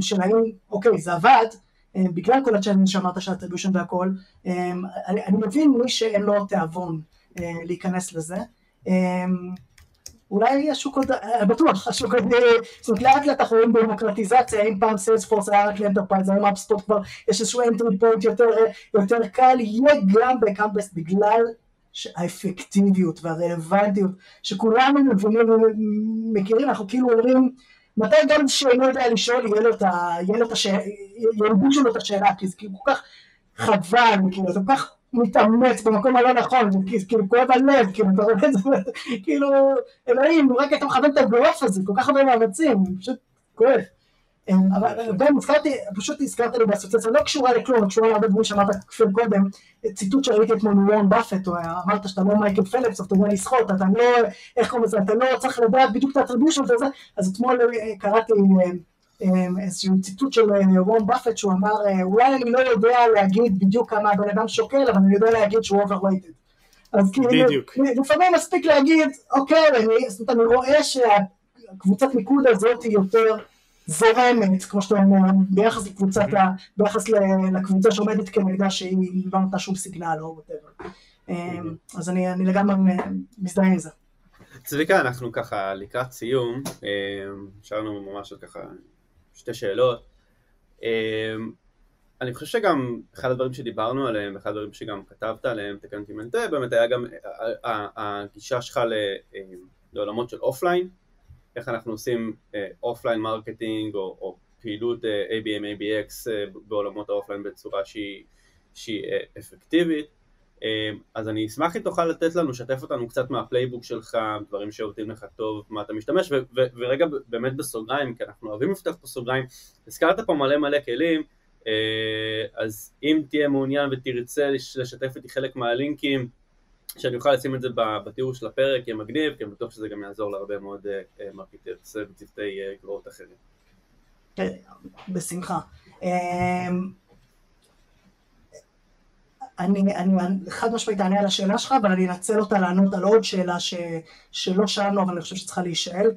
S4: של האם, אוקיי, זה עבד, בגלל כל הצ'אנל שאמרת של ה attribution והכל, אני, אני מבין מי שאין לו תיאבון להיכנס לזה. אולי השוק עוד, אה, בטוח, השוק עוד, זאת אומרת לאט לאט אנחנו רואים דמוקרטיזציה, אם פעם Salesforce היה רק ל enterprise, היום HubSpot כבר יש איזשהו entry point יותר, יותר קל, יהיה גם בקמפס בגלל האפקטיביות והרלוונטיות שכולנו מבינים ומכירים, אנחנו כאילו אומרים מתי גם שאינו יודע לשאול יהיה לו את. יהיה השאלה, ילבושו לו את השאלה, כי זה כאילו כל כך חבל, כאילו זה כל כך מתאמץ במקום הלא נכון, כאילו כואב הלב, כאילו אתה רואה את זה, כאילו אלוהים, רק אתה מכוון את הגרוף הזה, כל כך הרבה מאמצים, פשוט כואב. אמ, אבל גם הזכרתי, פשוט הזכרת לי באסוציאציה, לא קשורה לכלום, קשורה להרבה דברים שאמרת כפיר קודם, ציטוט שראיתי אתמול מוורן באפט, אמרת שאתה לא מייקל פלפס, אתה יודע לשחות, אתה לא, איך קוראים לזה, אתה לא צריך לדעת בדיוק את האטריביושן וזה, אז אתמול אה, קראתי אה, איזשהו ציטוט של וורן באפט, שהוא אמר, אולי אני לא יודע להגיד בדיוק כמה הבן אדם שוקל, אבל אני יודע להגיד שהוא overweighted. אז כאילו, לפעמים מספיק להגיד, אוקיי, אני, זאת אומרת, אני רואה שהקבוצת מיקוד הזאת היא יותר זורמת, כמו שאתה אומר, ביחס לקבוצת, ביחס לקבוצה שעומדת כנגדה שהיא לא נתנה שום סיגנל או whatever. אמ, אז אני, אני לגמרי מזדהה עם זה.
S3: צביקה, אנחנו ככה לקראת סיום, נשארנו אמ, ממש עוד ככה שתי שאלות. אמ, אני חושב שגם אחד הדברים שדיברנו עליהם, אחד הדברים שגם כתבת עליהם, אני טועה, באמת היה גם הגישה שלך לעולמות של offline, איך אנחנו עושים offline uh, marketing או, או פעילות uh, ABM, ABX uh, בעולמות ה offline בצורה שהיא, שהיא אפקטיבית. Uh, אז אני אשמח אם תוכל לתת לנו, לשתף אותנו קצת מה playbook שלך, דברים שעובדים לך טוב, מה אתה משתמש, ורגע באמת בסוגריים, כי אנחנו אוהבים לפתוח פה סוגריים, הזכרת פה מלא מלא כלים, uh, אז אם תהיה מעוניין ותרצה לשתף איתי חלק מהלינקים, שאני אוכל לשים את זה בתיאור של הפרק, יהיה מגניב, כי אני בטוח שזה גם יעזור להרבה מאוד אה, marketers וצוותי אה, growth אחרים.
S4: כן, בשמחה. אני, אני חד משמעית אענה על השאלה שלך, אבל אני אנצל אותה לענות על עוד שאלה ש, שלא שאלנו, אבל אני חושב שצריכה להישאל,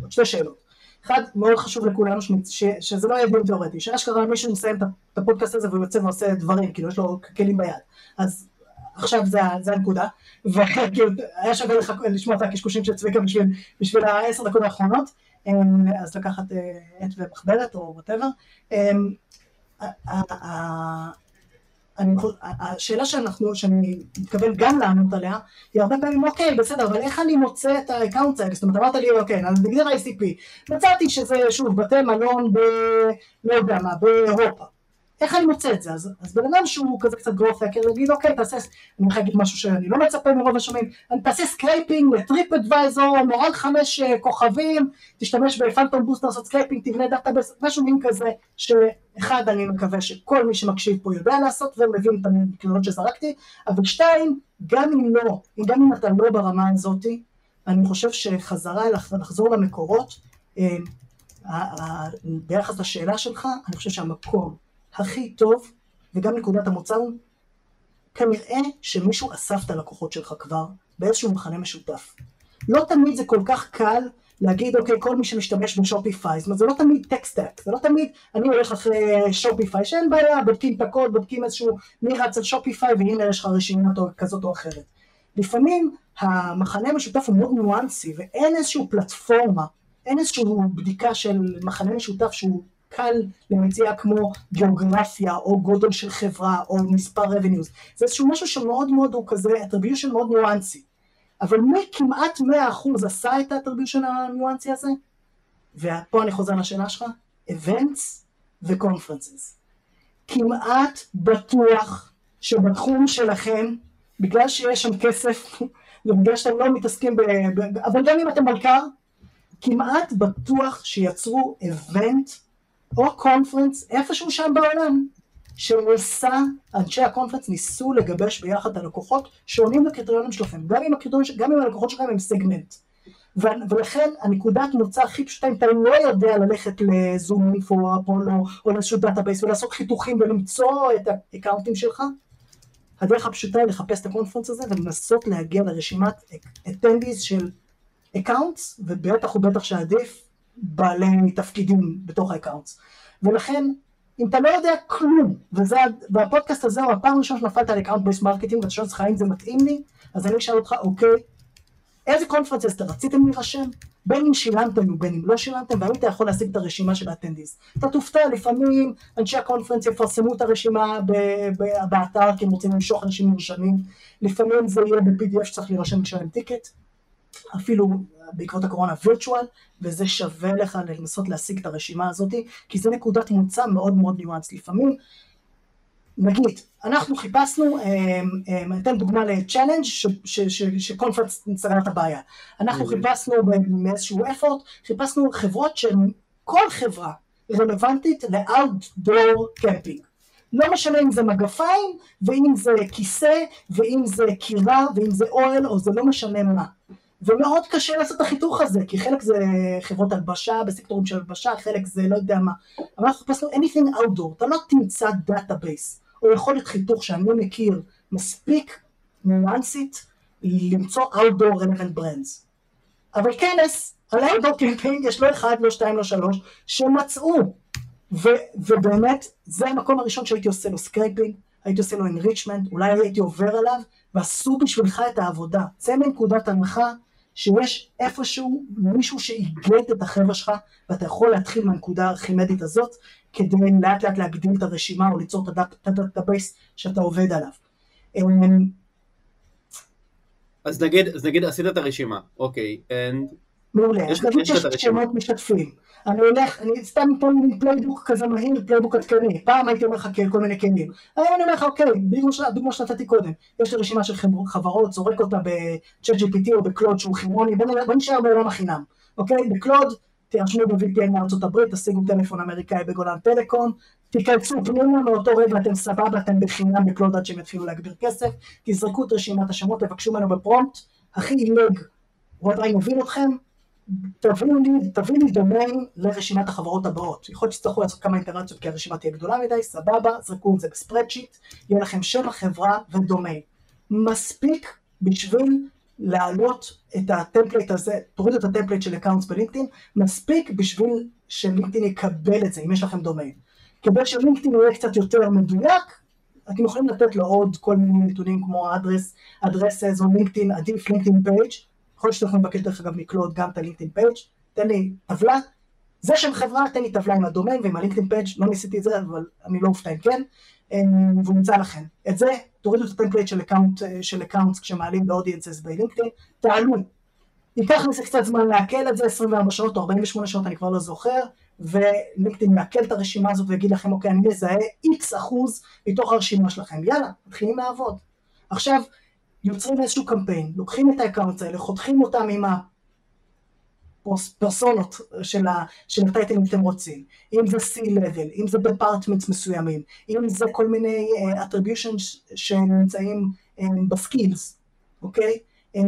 S4: עוד שתי שאלות. אחד, מאוד חשוב לכולנו ש, ש, שזה לא יהיה דיון תיאורטי, שאשכרה מישהו מסיים את הפודקאסט הזה והוא יוצא ועושה דברים, כאילו יש לו כלים ביד. אז עכשיו זה, זה הנקודה, וכאילו היה שווה לך לשמוע את הקשקושים של צביקה בשביל, בשביל העשר דקות האחרונות, אמ, אז לקחת אה, עט ומחברת או whatever. אמ, השאלה שאנחנו, שאני מתכוון גם לענות עליה, היא הרבה פעמים, אוקיי, בסדר, אבל איך אני מוצא את ה account האלה? זאת אומרת, אמרת לי, אוקיי, אז נגדיר ICP. מצאתי שזה, שוב, בתי מלון ב... לא יודע מה, באירופה. איך אני מוצא את זה? אז, אז בן אדם שהוא כזה קצת growth hacker יגיד אוקיי תעשה, אני הולך להגיד משהו שאני לא מצפה מרוב השומעים, אני תעשה scraping ל TripAdvisor, מעל חמש uh, כוכבים, תשתמש ב PhantomBuster לעשות scraping, תבנה דאטה משהו מין כזה, שאחד אני מקווה שכל מי שמקשיב פה יודע לעשות ומבין את הנקודות שזרקתי, אבל שתיים, גם אם לא, גם אם אתה לא ברמה הזאתי, אני חושב שחזרה, לחזור למקורות, אה, ביחס לשאלה שלך, אני חושב שהמקום הכי טוב, וגם נקודת המוצא הוא, כנראה שמישהו אסף את הלקוחות שלך כבר באיזשהו מחנה משותף. לא תמיד זה כל כך קל להגיד, אוקיי, כל מי שמשתמש ב Shopify, זאת אומרת, זה לא תמיד tech stack, זה לא תמיד, אני הולך אחרי Shopify, שאין בעיה, בודקים את הקוד, בודקים איזשהו, מי רץ על Shopify, והנה יש לך רשימה כזאת או אחרת. לפעמים המכנה המשותף הוא מאוד ניואנסי, ואין איזושהי פלטפורמה, אין איזושהי בדיקה של מכנה משותף שהוא קל למציאה כמו גיאוגרפיה או גודל של חברה או מספר revenues. זה איזשהו משהו שמאוד מאוד הוא כזה attribution מאוד ניואנסי אבל מי כמעט 100% עשה את ה-attribution הניואנסי הזה? ופה אני חוזר לשאלה שלך events ו-conferences. כמעט בטוח שבתחום שלכם בגלל שיש שם כסף ובגלל שאתם לא מתעסקים ב... אבל גם אם אתם מלכ"ר כמעט בטוח שיצרו event או קונפרנס איפשהו שם בעולם, שניסה, אנשי ה conference ניסו לגבש ביחד את הלקוחות שעונים לקריטריונים שלכם, גם אם, גם אם הלקוחות שלכם הם סגמנט. ולכן הנקודת מוצא הכי פשוטה, אם אתה לא יודע ללכת ל ZoomInfo או אפולו או לאיזשהו database ולעשות חיתוכים ולמצוא את האקאונטים שלך, הדרך הפשוטה היא לחפש את ה conference הזה ולנסות להגיע לרשימת attendees של accounts, ובטח ובטח שעדיף בעלי תפקידים בתוך ה accounts. ולכן, אם אתה לא יודע כלום, וזה, והפודקאסט הזה הוא הפעם הראשונה שנפלת על account based marketing, ואתה שואל אותך האם זה מתאים לי, אז אני אשאל אותך, אוקיי, איזה conferences אתה רציתם להירשם? בין אם שילמתם ובין אם לא שילמתם, והאם אתה יכול להשיג את הרשימה של ה attendees. אתה תופתע, לפעמים אנשי ה conference יפרסמו את הרשימה באתר כי הם רוצים למשוך אנשים נרשמים, לפעמים זה יהיה ב-PDF שצריך להירשם כשלם ticket, אפילו בעקבות הקורונה וירטואל, וזה שווה לך לנסות להשיג את הרשימה הזאת, כי זה נקודת מוצא מאוד מאוד ניואנס. לפעמים, נגיד, אנחנו חיפשנו, אני אתן דוגמה לצ'אלנג' שקונפרנס סגר את הבעיה. אנחנו חיפשנו מאיזשהו אפורט, חיפשנו חברות שהן, כל חברה רלוונטית לאאוטדור קמפינג. לא משנה אם זה מגפיים, ואם זה כיסא, ואם זה כירה, ואם זה אוהל, או זה לא משנה מה. ומאוד קשה לעשות את החיתוך הזה, כי חלק זה חברות הלבשה, בסקטורים של הלבשה, חלק זה לא יודע מה. אבל אנחנו חיפשנו anything outdoor, אתה לא תמצא database, או יכולת חיתוך שאני מכיר מספיק ניואנסית למצוא outdoor relevant brands. אבל כנס על outdoor camping יש לא אחד, לא שתיים, לא שלוש, שמצאו. ו, ובאמת, זה המקום הראשון שהייתי עושה לו scraping, הייתי עושה לו enrichment, אולי הייתי עובר עליו, ועשו בשבילך את העבודה. צא מנקודת הנחה שיש איפשהו מישהו שאיגד את החבר'ה שלך, ואתה יכול להתחיל מהנקודה הארכימדית הזאת, כדי לאט לאט להגדיל את הרשימה או ליצור את ה database שאתה עובד עליו.
S3: אז נגיד, אז נגיד עשית את הרשימה, אוקיי, and...
S4: מעולה, נגיד שיש שמות משתתפים. אני הולך, אני סתם פה עם playbook כזה מהיר, playbook עדכני, פעם הייתי אומר לך כן, כל מיני כלים, היום אני אומר לך אוקיי, דוגמה שנתתי קודם, יש לי רשימה של חברות, זורק אותה ב-chat GPT או בקלוד שהוא חימוני, בוא נשאר בעולם החינם, אוקיי, בקלוד, תירשמו ב-VPN מארצות הברית, תשיגו טלפון אמריקאי בגולן טלקום, תיכנסו פנימה מאותו רגע אתם סבבה, אתם בחינם בקלוד עד שהם יתחילו להגביר כסף, תזרקו את רשימת השמות, תבקשו ממנו בפרומפט, הכי עילג, רואה מוביל אתכם, תביאו לי, דומיין לרשימת החברות הבאות. יכול להיות שתצטרכו לעשות כמה אינטראציות כי הרשימה תהיה גדולה מדי, סבבה, זרקו את זה בספרדשיט, יהיה לכם שם החברה ודומיין. מספיק בשביל להעלות את ה template הזה, תורידו את ה template של accounts בלינקדאין, מספיק בשביל שלינקדאין יקבל את זה, אם יש לכם דומיין. כדי שלינקדאין יהיה קצת יותר מדויק, אתם יכולים לתת לו עוד כל מיני נתונים כמו address, addresses או לינקדאין, עדיף לינקדאין page יכול להיות שאתם יכולים דרך אגב מ-Claude גם את הלינקדאין page, תן לי טבלה, זה שם חברה, תן לי טבלה עם הדומיין ועם הלינקדאין page, לא ניסיתי את זה, אבל אני לא אופתע אם כן, אה, והוא נמצא לכם. את זה, תורידו את ה template של account, אה, של accounts כשמעלים ב audiences בלינקדאין, תעלו. ייקח לזה קצת זמן לעכל את זה, 24 שעות או 48 שעות, אני כבר לא זוכר, ולינקדאין מעכל את הרשימה הזאת ויגיד לכם, אוקיי, אני מזהה איקס אחוז מתוך הרשימה שלכם, יאללה, מתחילים לעבוד. עכשיו, יוצרים איזשהו קמפיין, לוקחים את ה accounts האלה, חותכים אותם עם ה personות של, ה titleים שאתם רוצים, אם זה C-Level, אם זה departments מסוימים, אם זה כל מיני uh, attributions שנמצאים um, ב skills, אוקיי? Um,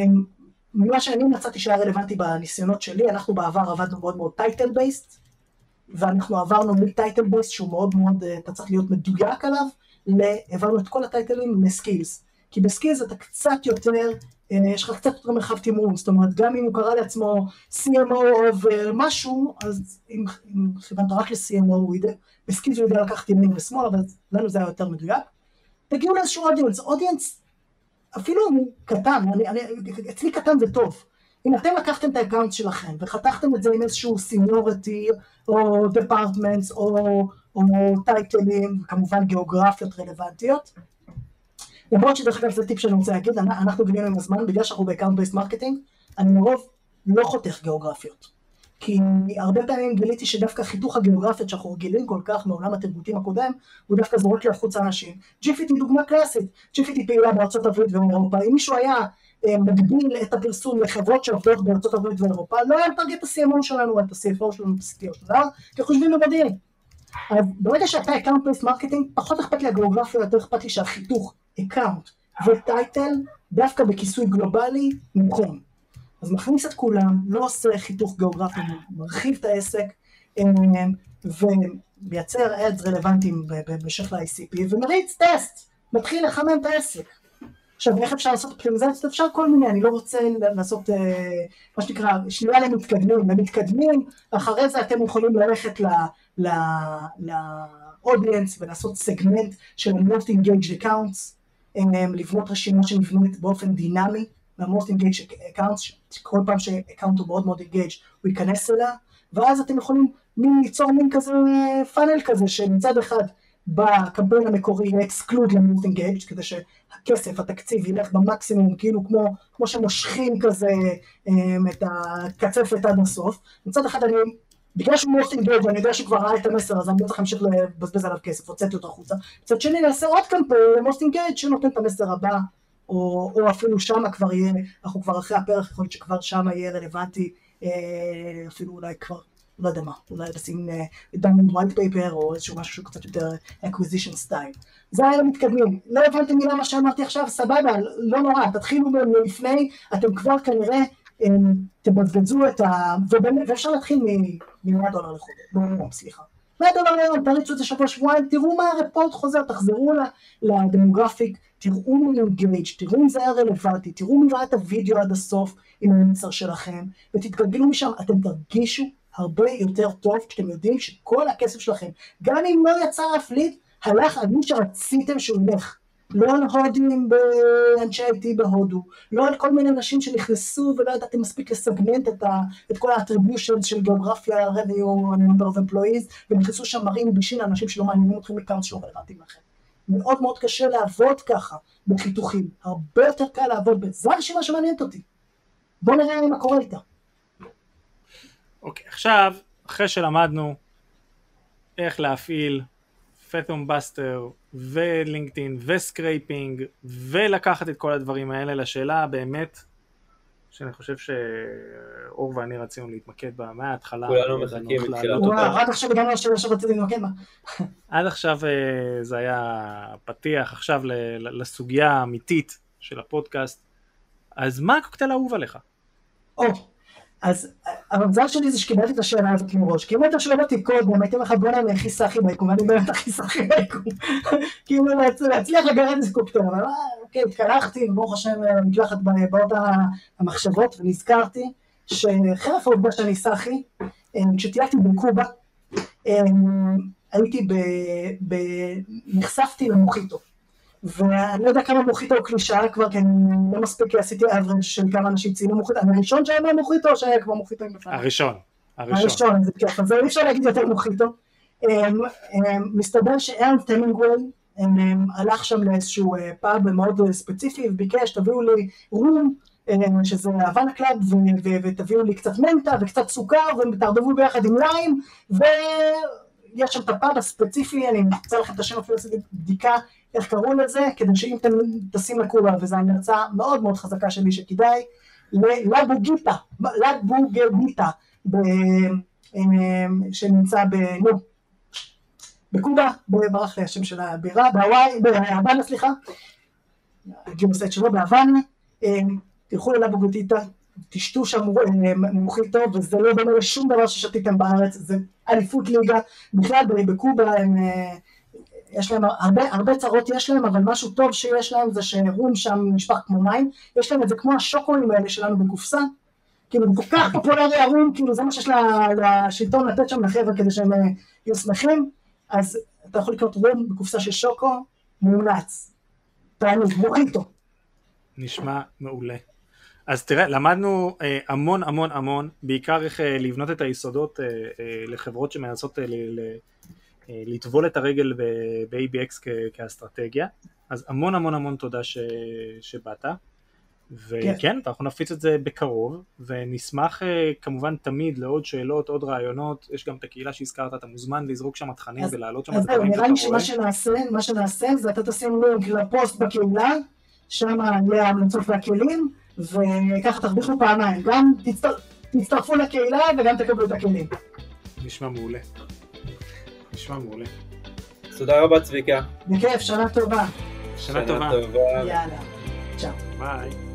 S4: ממה שאני מצאתי שהיה רלוונטי בניסיונות שלי, אנחנו בעבר עבדנו מאוד מאוד title based, ואנחנו עברנו מ title based שהוא מאוד מאוד, אתה צריך להיות מדויק עליו, העברנו את כל ה titleים ל skills. כי ב skills אתה קצת יותר, אה, יש לך קצת יותר מרחב תמרון, זאת אומרת גם אם הוא קרא לעצמו CMO או משהו, אז אם, אם כיוונת רק ל-CMO, ב skills הוא יודע לקחת ימין ושמאל, אבל לנו זה היה יותר מדויק. תגיעו לאיזשהו audience, audience אפילו קטן, אני, אני, אצלי קטן זה טוב. אם אתם לקחתם את ה account שלכם וחתכתם את זה עם איזשהו seniority או departments או, או titleים, כמובן גיאוגרפיות רלוונטיות, למרות שדרך אגב זה טיפ שאני רוצה להגיד, אנחנו גילינו עם הזמן, בגלל שאנחנו ב account based marketing, אני לרוב לא חותך גיאוגרפיות. כי הרבה פעמים גיליתי שדווקא חיתוך הגיאוגרפיות שאנחנו רגילים כל כך מעולם התרגותים הקודם, הוא דווקא זורק לי החוצה אנשים. GFT דוגמה קלאסית, GFT פעילה בארצות הברית ואירופה, אם מישהו היה אה, מגביל את הפרסום לחברות שעובדות בארצות הברית ואירופה, לא היה מטרגט את ה-CMO שלנו, את ה-CFO שלנו, את ה-CTO שלנו, כי חושבים במודיעין. אז ברגע שאתה בייס מרקטינג, פחות אכפת לי הגיאוגרפיה, יותר אכפת לי שהחיתוך account ו title דווקא בכיסוי גלובלי נכון. אז מכניס את כולם, לא עושה חיתוך גיאוגרפי, מרחיב את העסק אה, ומייצר ads רלוונטיים במשך ל-ICP ומריץ טסט, מתחיל לחמם את העסק. עכשיו איך אפשר לעשות אופטימיזציות? אפשר כל מיני, אני לא רוצה לעשות אה, מה שנקרא שנייה למתקדמים, למתקדמים, אחרי זה אתם יכולים ללכת ל audience ולעשות סגמנט של ה-most engaged accounts לבנות רשימה שנבנית באופן דינמי, מה-most engaged accounts, כל פעם ש account הוא מאוד מאוד engaged הוא ייכנס אליה, ואז אתם יכולים ליצור מין כזה funnel כזה שמצד אחד בקמפיין המקורי exclude ל-most engaged כדי שהכסף, התקציב ילך במקסימום כאילו כמו, כמו שמושכים כזה את הקצפת עד הסוף, מצד אחד אני בגלל שהוא מאוד engaged ואני יודע שהוא כבר ראה את המסר אז אני לא צריך להמשיך לבזבז עליו כסף, הוצאתי אותו החוצה. מצד שני נעשה עוד קמפיין ל most engaged שנותן את המסר הבא, או, או אפילו שמה כבר יהיה, אנחנו כבר אחרי הפרק, יכול להיות שכבר שמה יהיה רלוונטי, אה, אפילו אולי כבר לא יודע מה, אולי לשים demand white paper או איזשהו משהו שהוא קצת יותר acquisition style. זה היה למתקדמים. לא הבנתם מילה מה שאמרתי עכשיו, סבבה, לא נורא, תתחילו מלפניי, אתם כבר כנראה אמ, תבזבזו את ה... ואפשר להתחיל מ-100 דולר ביום, סליחה. 100 דולר ליום, תריצו את זה שבוע שבועיים, תראו מה הרפורט חוזר, תחזרו לדמוגרפיק, תראו מי אינגייג', תראו אם זה היה רלוונטי, תראו מי ראה את הוידאו עד הסוף עם המוצר שלכם, ותתגלגלו משם, אתם תרגישו הרבה יותר טוב כשאתם יודעים שכל הכסף שלכם, גם אם לא יצא ליד, הלך על מי שרציתם שהוא ילך. לא על הודים באנשי IT בהודו, לא על כל מיני אנשים שנכנסו ולא ידעתם מספיק לסגמנט את, ה, את כל ה attribution של גיאוגרפיה, number of employees, ונכנסו שם מראים בישין לאנשים שלא מעניינים אתכם מכמה שלא רלוונטיים לכם. מאוד מאוד קשה לעבוד ככה בחיתוכים, הרבה יותר קל לעבוד בזה הרשימה שמעניינת אותי. בוא נראה מה קורה איתה.
S1: אוקיי, עכשיו, אחרי שלמדנו איך להפעיל Phantombuster ולינקדאין ו scraping ולקחת את כל הדברים האלה לשאלה באמת שאני חושב שאור ואני רצינו להתמקד בה מההתחלה.
S3: כולנו מחכים מתחילת
S4: וואו, רק עכשיו הגענו לשאלה שרציתי להתמקד בה.
S1: עד עכשיו אה, זה היה פתיח, עכשיו לסוגיה האמיתית של הפודקאסט. אז מה הקוקטייל האהוב עליך?
S4: או, אז המזל שלי זה שקיבלתי את השאלה הזאת מראש, כי אם היית שואל אותי קודם, הייתי אומר לך בוא'נה אני הכי סאחי ביקום, ואני באמת הכי סאחי ביקום, כאילו להצליח לגרד איזה קוקטייל, אבל אה, אוקיי, התקלחתי, ברוך השם מקלחת באות המחשבות, ונזכרתי שחרף העובדה שאני סאחי, אה, כשטיילתי בקובה, אה, הייתי ב... נחשפתי למוחיטו. ואני לא יודע כמה מוחיטו הוא קלישאה כבר, כי אני לא מספיק עשיתי אברג' של כמה אנשים ציינו מוחיטו, אני הראשון שהיה מהמוחיטו או שהיה כבר מוחיטו עם בפניו?
S1: הראשון.
S4: הראשון, זה כיף, אז אי אפשר להגיד יותר מוחיטו. מסתבר שארנסט המינגווי הלך שם לאיזשהו פאב מאוד ספציפי וביקש תביאו לי רום שזה Havana Club ותביאו לי קצת מנטה וקצת סוכר ותערבבו ביחד עם ליים ויש שם את הפאב הספציפי, אני אמצא לכם את השם אפילו עשיתי בדיקה איך קראו לזה, כדי שאם אתם טסים לקובה, וזו המלצה מאוד מאוד חזקה שלי שכדאי, לבוגיטה, לבוגגיטה, שנמצא ב... נו, בקובה, ברח לי השם של הבירה, בהוואי, בהוואנה סליחה, הגיעו את שלו בהוואנה, תלכו ללבוגגיטה, תשתו שם מוחית טוב, וזה לא דומה לשום דבר ששתיתם בארץ, זה אליפות ליגה, בכלל בקובה הם... יש להם הרבה, הרבה צרות יש להם, אבל משהו טוב שיש להם זה שרום שם נשפך כמו מים, יש להם את זה כמו השוקואים האלה שלנו בקופסה, כאילו כל כך פופולרי הרום, כאילו זה מה שיש לשלטון לתת שם לחבר'ה כדי שהם יהיו שמחים, אז אתה יכול לקנות רום בקופסה של שוקו, מומלץ, תענוג, מוחיטו.
S1: נשמע מעולה. אז תראה, למדנו אה, המון המון המון, בעיקר איך אה, לבנות את היסודות אה, אה, לחברות שמנסות אה, ל, אה, לטבול את הרגל ב-ABX כאסטרטגיה, אז המון המון המון תודה ש... שבאת, וכן, כן. אנחנו נפיץ את זה בקרוב, ונשמח אה, כמובן תמיד לעוד שאלות, עוד רעיונות, יש גם את הקהילה שהזכרת, אתה מוזמן לזרוק שם תכנים ולהעלות שם את
S4: הדברים שאתה רואה. נראה לי שמה שנעשה, מה שנעשה זה אתה תשים לינק לפוסט בקהילה, שם יהיה ההמלצות והכלים, וככה תרוויחו פעמיים, גם תצטרפו לקהילה וגם תקבלו את הכלים.
S1: נשמע מעולה. נשמע מעולה.
S3: תודה רבה צביקה.
S4: בכיף, שנה טובה.
S1: שנה טובה.
S4: יאללה, צ'או.
S1: ביי.